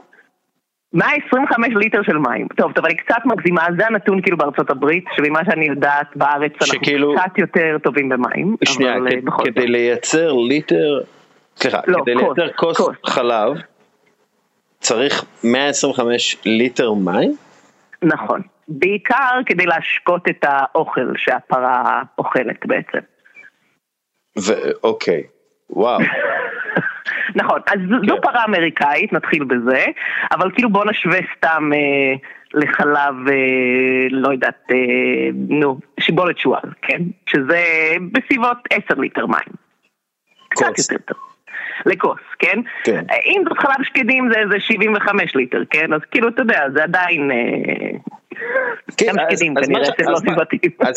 125 ליטר של מים. טוב, טוב, אני קצת מגזימה, זה הנתון כאילו בארצות הברית, שממה שאני יודעת בארץ שכאילו- אנחנו קצת יותר טובים במים. שנייה, אבל, אה, כ- בכל כדי זאת. לייצר ליטר, סליחה, לא, כדי כוס, לייצר כוס כוס. חלב, צריך 125 ליטר מים? נכון. בעיקר כדי להשקות את האוכל שהפרה אוכלת בעצם. ואוקיי, וואו, נכון, אז זו- זו כן. פרה אמריקאית, נתחיל בזה, אבל כאילו בוא נשווה סתם אה, לחלב, אה, לא יודעת, אה, נו, שיבולת שועל, כן? שזה בסביבות 10 ליטר מים. קצת. יותר טוב. לכוס, כן? כן. אם זאת חלב שקדים זה איזה 75 ליטר, כן? אז כאילו, אתה יודע, זה עדיין... אה, כן, מה ש- לא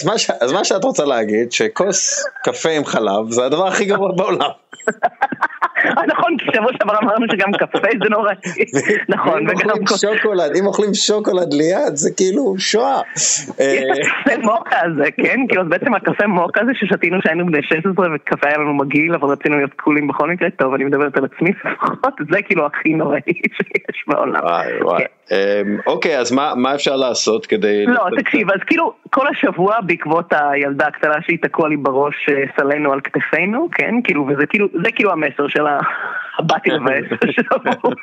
מה ש- אז מה שאת רוצה להגיד, שכוס קפה עם חלב זה הדבר הכי גרוע בעולם. אה, נכון, כי שבוע שעבר אמרנו שגם קפה זה נוראי. נכון, אם וגם אוכלים. שוקולד, אם אוכלים שוקולד ליד זה כאילו שואה. אה, יש הקפה מוקה הזה, כן? כאילו בעצם הקפה מוקה הזה ששתינו כשהיינו בני 16 וקפה היה לנו מגעיל אבל רצינו להיות קולים בכל מקרה, טוב אני מדברת על עצמי לפחות, זה כאילו הכי נוראי שיש בעולם. כן. אמ, אוקיי, אז מה מה אפשר לעשות כדי... לא, תקשיב, אז כאילו, כל השבוע בעקבות הילדה הקטנה שהיא תקוע לי בראש אה, סלנו על כתפינו, כן? כאילו, וזה כאילו, זה כאילו המסר של ה... באתי לבאס השבוע.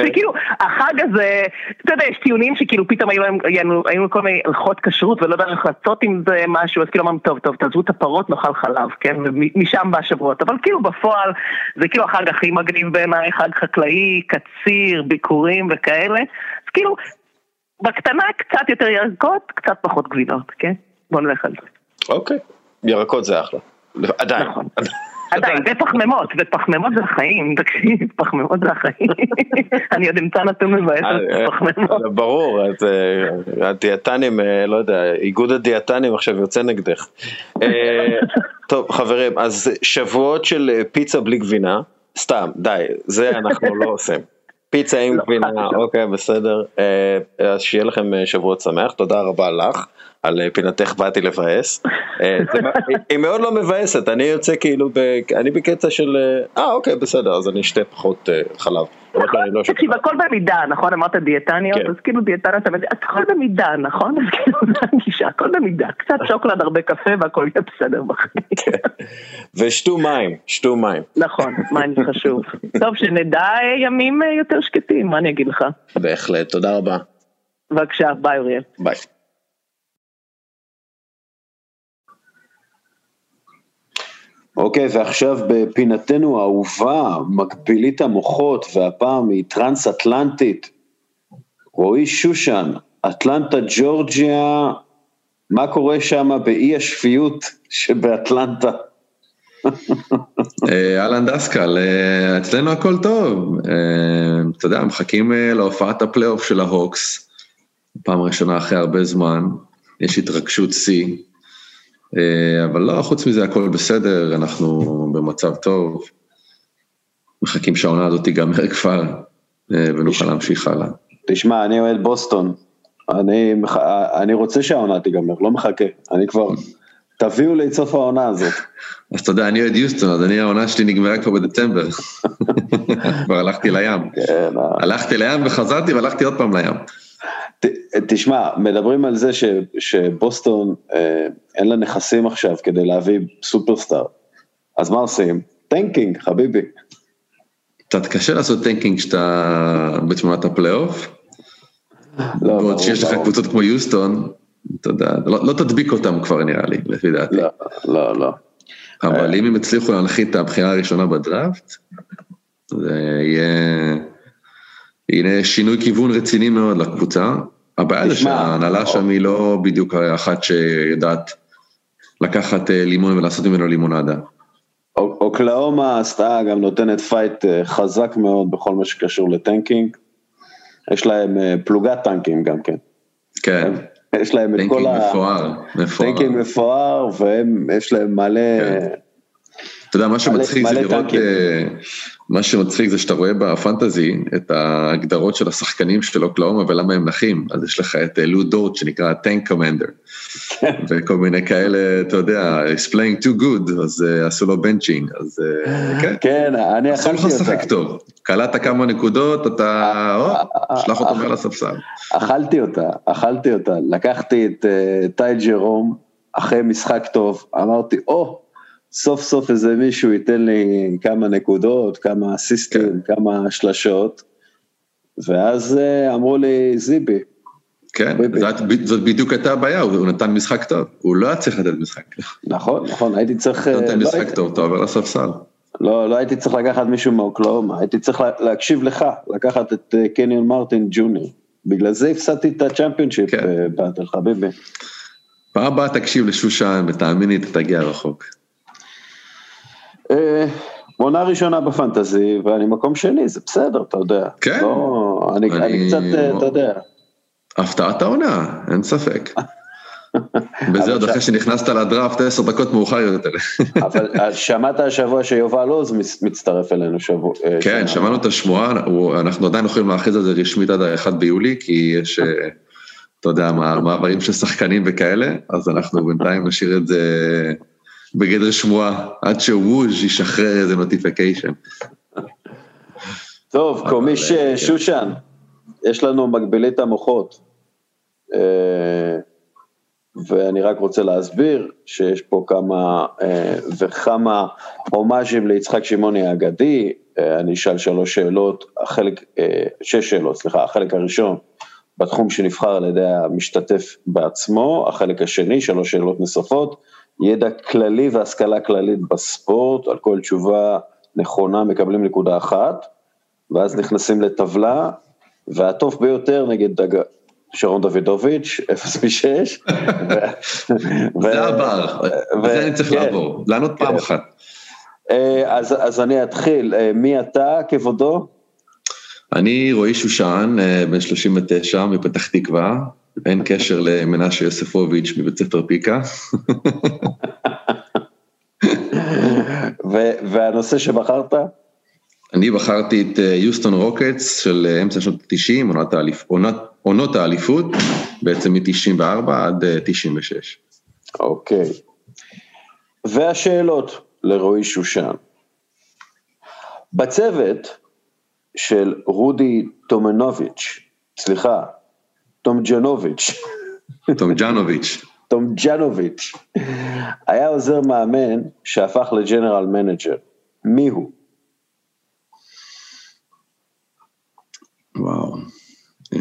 שכאילו, החג הזה, אתה יודע, יש טיעונים שכאילו פתאום היו להם- היינו כל מיני הלכות כשרות ולא יודע איך לעשות עם זה משהו, אז כאילו אמרנו, טוב, טוב, תעזבו את הפרות, נאכל חלב, כן? ומשם בא השבועות. אבל כאילו בפועל, זה כאילו החג הכי מגניב בעיניי, חג חקלאי, קציר, ביקורים וכאלה. אז כאילו, בקטנה קצת יותר ירקות, קצת פחות גבינות, כן? בוא נלך על זה. אוקיי, ירקות זה אחלה. עדיין. נכון. עדיין, ופחמימות, ופחמימות זה החיים, תקשיב, פחמימות זה החיים. אני עוד אמצא נתון מבאס על אה, פחמימות. אה, ברור, אז, אה, הדיאטנים, לא יודע, איגוד הדיאטנים עכשיו יוצא נגדך. טוב, חברים, אז שבועות של פיצה בלי גבינה, סתם, די, זה אנחנו לא עושים. פיצה עם גבינה, אוקיי, בסדר. אז שיהיה לכם שבועות שמח, תודה רבה לך. על אה, פינתך באתי לבאס. אה, היא- מאוד לא מבאסת, אני יוצא כאילו, אני בקטע של, אה, אה אוקיי בסדר, אז אני אשתה פחות חלב. לא. תקשיב, הכל במידה, נכון? אמרת דיאטניות, כן. אז כאילו דיאטניות, הכל במידה, נכון? אז כאילו זה הגישה, הכל במידה. קצת שוקולד, הרבה קפה והכל יהיה בסדר בחיים. כן. ושתו מים, שתו מים. נכון, מים זה חשוב. טוב, שנדע ימים יותר שקטים, מה אני אגיד לך? בהחלט, תודה רבה. בבקשה, ביי אוריאל. ביי. אוקיי, ועכשיו בפינתנו האהובה, מקבילית המוחות, והפעם היא טרנס-אטלנטית. רועי שושן, אטלנטה ג'ורג'יה, מה קורה שם באי השפיות שבאטלנטה? אה, אהלן דסקל, אה, אצלנו הכל טוב. אה, אתה יודע, מחכים להופעת הפלייאוף של ההוקס, פעם ראשונה אחרי הרבה זמן, יש התרגשות שיא, אבל לא, חוץ מזה הכל בסדר, אנחנו במצב טוב. מחכים שהעונה הזאת תיגמר כבר, אה, ונוכל להמשיך הלאה. תשמע, אני אוהד בוסטון, אני, אני רוצה שהעונה תיגמר, לא מחכה, אני כבר, תביאו לי את סוף העונה הזאת. אז אתה יודע, אני אוהד יוסטון, אז אני העונה שלי נגמרה כבר בדצמבר. כבר הלכתי לים. כן, הלכתי לים וחזרתי והלכתי עוד פעם לים. ת, תשמע, מדברים על זה ש, שבוסטון אה, אין לה נכסים עכשיו כדי להביא סופרסטאר, אז מה עושים? טנקינג, חביבי. קצת קשה לעשות טנקינג כשאתה בתמונת הפלייאוף, לא, בעוד שיש לך. קבוצות כמו יוסטון, אתה יודע, לא, לא תדביק אותם כבר נראה לי, לפי דעתי. לא, לא, לא. אבל אם הם יצליחו להנחית את הבחירה הראשונה בדראפט, זה יהיה, יהיה שינוי כיוון רציני מאוד לקבוצה. הבעיה זה שההנהלה שם היא לא בדיוק אחת שיודעת לקחת אה, לימון ולעשות ממנו לימונדה. אוק- אוקלהומה עשתה גם נותנת fight אה, חזק מאוד בכל מה שקשור ל tanking. יש להם אה, פלוגת טנקים גם כן. כן, יש להם את tanking כל ה... מפואר, מפואר. tanking מפואר, והם, יש להם מלא... כן. אתה יודע, מה שמצחיק זה לראות. אה, מה שמצחיק זה שאתה רואה בפנטזי את ההגדרות של השחקנים של אוקלאומה ולמה הם נחים, אז יש לך את אה, לו דורט שנקרא טנק קומנדר, וכל מיני כאלה, אתה יודע, is playing too good, אז אה, עשו לו בנצ'ינג, אז אה, כן, כן, אני אסור לך אכלתי אותה. לשחק טוב, קלעת כמה נקודות, אתה, או, שלח אותו מעל הספסל. אכלתי אותה, אכלתי אותה. לקחתי את אה, טי ג'רום אחרי משחק טוב, אמרתי, או, סוף סוף איזה מישהו ייתן לי כמה נקודות, כמה אסיסטים, כמה שלשות, ואז אה, אמרו לי, זיבי, כן, ביי. זאת, זאת בדיוק הייתה הבעיה, הוא נתן משחק טוב, הוא לא היה צריך לתת משחק טוב, נכון, נכון, הייתי צריך, הוא אה, נותן לא משחק הייתי- טוב, אתה עובר לספסל. לא, לא הייתי צריך לקחת מישהו מאוקלאומה, הייתי צריך לה- להקשיב לך, לקחת את אה, קניון מרטין ג'וניור. בגלל זה הפסדתי את הצ'מפיונשיפ כן. אה, באטל חביבי. פעם הבאה תקשיב לשושן ותאמין לי, אתה תגיע רחוק. אה, עונה ראשונה בפנטזי, ואני מקום שני, זה בסדר, אתה יודע. כן. לא, אני, אני... אני- קצת, אה, אתה יודע. הפתעת העונה, אין ספק. בזה עוד אחרי שנכנסת לדראפט עשר דקות מאוחר יותר. אבל שמעת השבוע שיובל עוז מצ- מצטרף אלינו שבוע. אה, כן. שמענו את השמועה, אנחנו עדיין יכולים להכריז על זה רשמית עד ה-1 ביולי, כי יש, אתה יודע, מעברים של שחקנים וכאלה, אז אנחנו בינתיים נשאיר את זה בגדר שמועה, עד שווז' ישחרר איזה נוטיפיקיישן. טוב, קומיש אה, כן. שושן, יש לנו מגבילית המוחות. אה, ואני רק רוצה להסביר שיש פה כמה אה, וכמה הומאז'ים ליצחק שמעוני האגדי, אה, אני אשאל שלוש שאלות, החלק, אה, שש שאלות, סליחה, החלק הראשון בתחום שנבחר על ידי המשתתף בעצמו, החלק השני, שלוש שאלות נוספות, ידע כללי והשכלה כללית בספורט, על כל תשובה נכונה מקבלים נקודה אחת, ואז נכנסים לטבלה, והטוב ביותר נגד דג... שרון דוידוביץ', 0 מ-6. זה הבר, וזה אני צריך כן. לעבור, לענות פעם אחת. אה, אז, אז אני אתחיל, אה, מי אתה כבודו? אני רועי שושן, אה, בן 39, מפתח תקווה, אין קשר למנשה יוספוביץ' מבית ספר פיקה. והנושא שבחרת? אני בחרתי את אה, יוסטון רוקטס של אה, אמצע שנות ה-90, עונות, האליפ, עונות, עונות האליפות, בעצם מ-94 עד אה, 96. אוקיי. והשאלות לרועי שושן. בצוות של רודי טומנוביץ', סליחה, טומג'נוביץ', טומג'נוביץ', טומג'נוביץ', היה עוזר מאמן שהפך ל general manager. מי הוא? וואו. אה,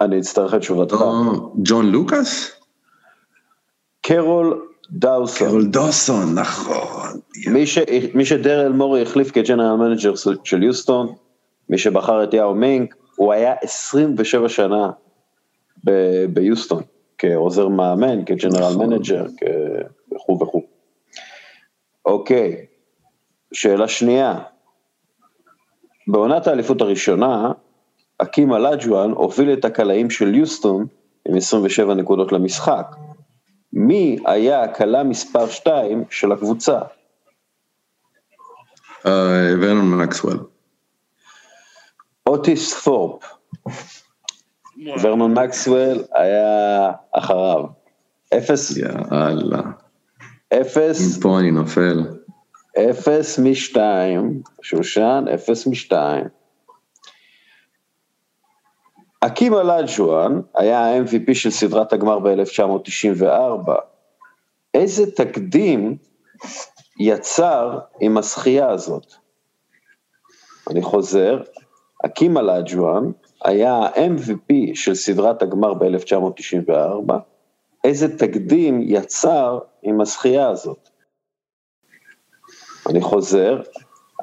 אני אצטרך את תשובתך. לא, ג'ון לוקאס? קרול דאוסון. קרול דאוסון, נכון. מי, ש, מי שדרל מורי החליף כ general manager של יוסטון, מי שבחר את יאו מינג, הוא היה 27 שנה ב- ביוסטון, כעוזר מאמן, כ general נכון. manager, וכו' וכו'. אוקיי, שאלה שנייה, בעונת האליפות הראשונה, אקים אלג'ואן הוביל את הקלעים של יוסטון עם 27 נקודות למשחק. מי היה הקלה מספר 2 של הקבוצה? אה, ורנון מקסוול. אוטיס ת'ורפ. ורנון מקסוול היה אחריו. אפס, יאללה. אפס, פה אני נופל. אפס משתיים, שושן, אפס משתיים. אקים אלג'ואן היה ה-MVP של סדרת הגמר ב-1994. איזה תקדים יצר עם הזכייה הזאת? אני חוזר, אקים אלג'ואן היה ה-MVP של סדרת הגמר ב-1994. איזה תקדים יצר עם הזכייה הזאת? אני חוזר,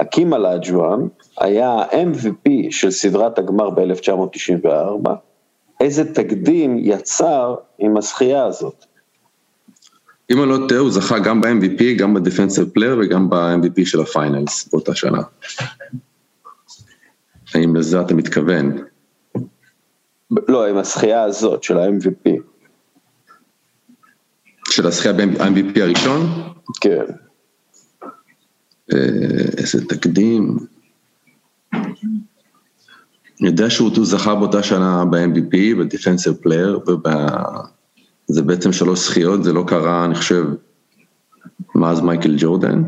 האקים אולג'ואן היה ה-MVP של סדרת הגמר ב-1994, איזה תקדים יצר עם הזכייה הזאת? אם אני לא טועה, הוא זכה גם ב-MVP, גם ב-Defensive Player וגם ב-MVP של ה finals באותה שנה. האם לזה אתה מתכוון? לא, עם הזכייה הזאת של ה-MVP, של הזכייה ב-MVP הראשון? כן. אה, איזה תקדים. אני יודע שהוא הוא זכה באותה שנה ב-MVP, ב-Defensive Player, וזה בעצם שלוש זכיות, זה לא קרה, אני חושב, מאז מייקל ג'ורדן.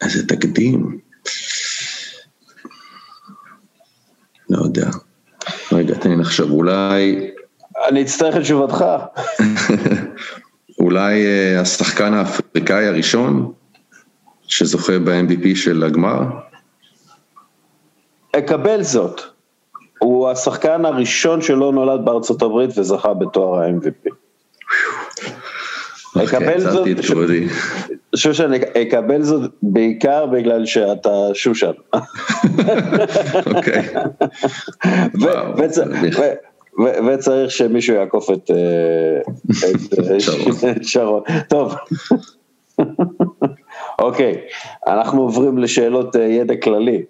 איזה תקדים. לא יודע. רגע, תן לי לחשוב, אולי, אני אצטרך את תשובתך. אולי אה, השחקן האפריקאי הראשון שזוכה ב-MVP של הגמר? אקבל זאת. הוא השחקן הראשון שלא נולד בארצות הברית וזכה בתואר ה-MVP. אקבל אוקיי, זאת, עצרתי את ש- כבודי. שושן, אקבל זאת בעיקר בגלל שאתה שושן. אוקיי. וצריך שמישהו יעקוף את אה, אה, שרון. טוב. אוקיי, אנחנו עוברים לשאלות אה, ידע כללי.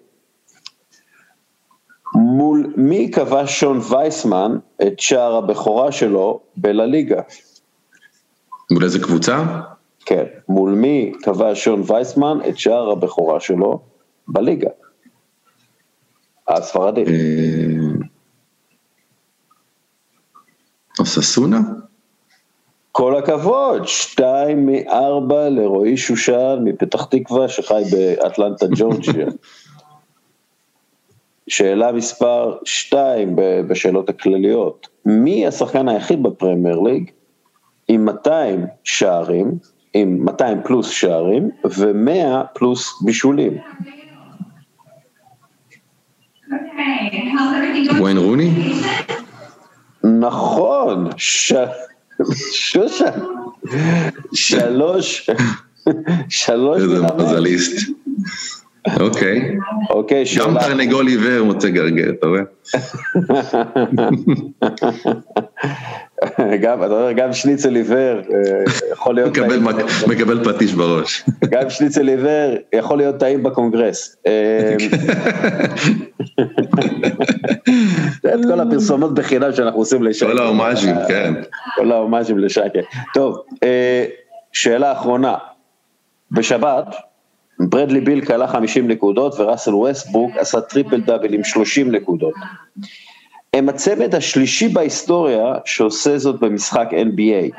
מול מי כבש שון וייסמן את שער הבכורה שלו בלליגה? מול איזה קבוצה? כן, מול מי כבש שון וייסמן את שער הבכורה שלו בליגה? הספרדית. אה, אוססונה? כל הכבוד, שתיים מארבע לרועי שושן מפתח תקווה שחי באטלנטה ג'ורג'יה. שאלה מספר 2 בשאלות הכלליות, מי השחקן היחיד בפרמייר ליג עם 200 שערים, עם 200 פלוס שערים ו-100 פלוס בישולים? וויין רוני? נכון, ש... שושן, שלוש, שלוש, איזה. מזליסט. אוקיי. אוקיי, גם שאלה, תרנגול עיוור מוצא גרגר, אתה רואה? גם, אתה אומר, גם שניצל עיוור אה, יכול להיות טעים, מק- מקבל פטיש בראש. גם שניצל עיוור יכול להיות טעים בקונגרס. אה, את כל הפרסומות בחינם שאנחנו עושים לשקר. כל ההומאז'ים, כן. כל ההומאז'ים לשקר. טוב, אה, שאלה אחרונה. בשבת, ברדלי ביל קלע 50 נקודות וראסל ווסטבוק עשה triple double עם 30 נקודות. הם הצמד השלישי בהיסטוריה שעושה זאת במשחק NBA.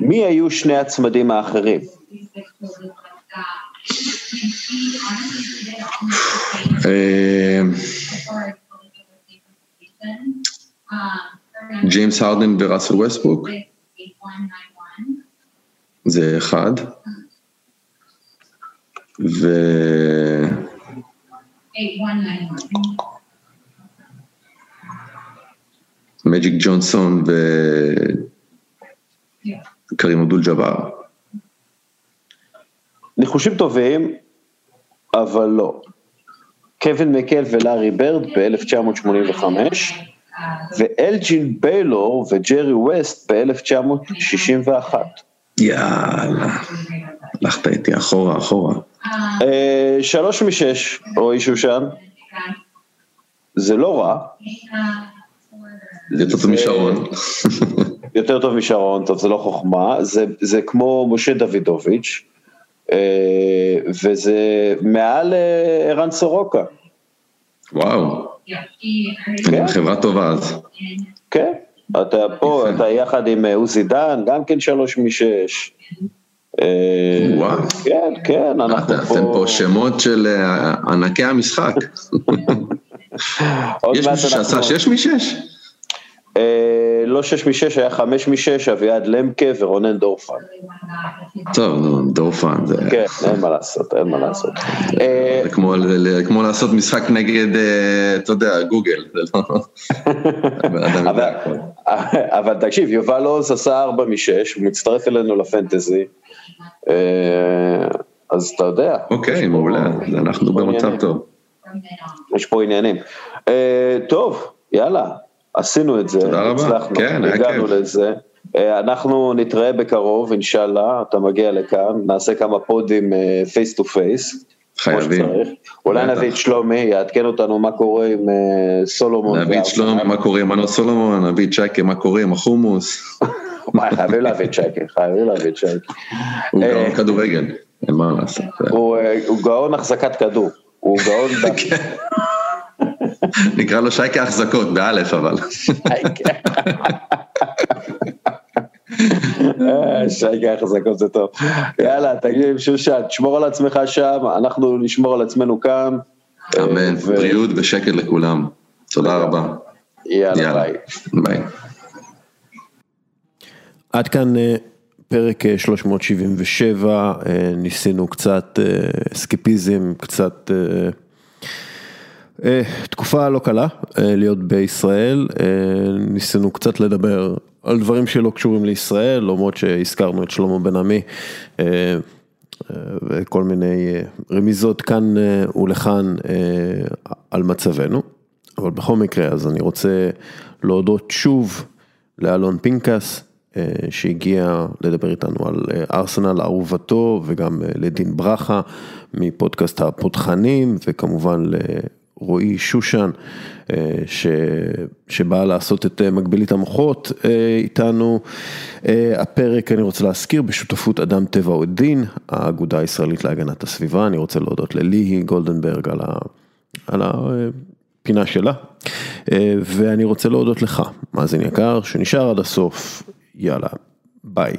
מי היו שני הצמדים האחרים? אה, ג'יימס הרדן וראסל ווסטבוק, זה אחד. ו... מג'יק ג'ונסון וקרים אבדול ג'אבר. ניחושים טובים, אבל לא. קווין מקל ולארי ברד ב-1985, ואלג'ין ביילור וג'רי ווסט ב-1961. יאללה, הלכת איתי אחורה, אחורה. אה, שלוש משש, רועי שושן, זה לא רע, יותר טוב משרון. יותר טוב משרון, טוב, זה לא חוכמה, זה, זה כמו משה דוידוביץ', אה, וזה מעל אה, ערן סורוקה, וואו, כן. חברה טובה אז. כן, אתה פה. אתה יחד עם עוזי דן, גם כן שלוש משש. אה, וואו. כן, כן, אנחנו אתם פה שמות של אה, ענקי המשחק. יש מישהו שעשה אנחנו- שש משש? אה, לא שש משש, היה חמש משש, אביעד למקה ורונן דורפן. טוב, דורפן, זה כן, אין מה לעשות, אין מה לעשות. אה, זה כמו לעשות משחק נגד, אה, אתה יודע, גוגל, זה לא... אבל, תקשיב, יובל עוז עשה ארבע משש, הוא מצטרף אלינו לפנטזי, אה, אז אתה יודע, אוקיי, מעולה, אנחנו במצב טוב. יש פה עניינים. אה, טוב, יאללה, עשינו את זה, תודה רבה. הצלחנו, כן, הגענו. לזה. אה, אנחנו נתראה בקרוב, אינשאללה, אתה מגיע לכאן, נעשה כמה פודים face to face. חייבים. אולי. נביא את שלומי, יעדכן אותנו מה קורה עם אה, סולומון. נביא את. שלומי, מה קורה עם מנור סולומון, נביא את שייקה, מה קורה עם החומוס. וואי, חייבים להביא את שייקה, חייבים להביא את שייקה. הוא אה, גאון כדורגל, אין מה לעשות. הוא, אה, הוא גאון החזקת כדור, הוא גאון... כן. נקרא לו שייקה החזקות, באלף אבל. אה, שייקה החזקות זה טוב. יאללה, תגיד, שושן, תשמור על עצמך שם, אנחנו נשמור על עצמנו כאן. אמן, בריאות ושקט לכולם. תודה רבה. יאללה, ביי. ביי. עד כאן אה, פרק אה, 377, אה, ניסינו קצת אה, אסקפיזם, קצת אה, אה, תקופה לא קלה אה, להיות בישראל, אה, ניסינו קצת לדבר על דברים שלא קשורים לישראל, למרות שהזכרנו את שלמה בן עמי. אה, אה, וכל מיני אה, רמיזות כאן אה, ולכאן אה, על מצבנו, אבל בכל מקרה אז אני רוצה להודות שוב לאלון פינקס אה, שהגיע לדבר איתנו על אה, ארסנל אהובתו וגם אה, לדין ברכה מפודקאסט הפותחנים וכמובן לרועי שושן אה, ש... שבא לעשות את אה, מגבילית המוחות אה, איתנו. אה, הפרק אני רוצה להזכיר בשותפות אדם טבע ודין, האגודה הישראלית להגנת הסביבה, אני רוצה להודות לליהי גולדנברג על ה... על הפינה שלה, אה, ואני רוצה להודות לך, מאזין יקר, שנשאר עד הסוף, יאללה, ביי.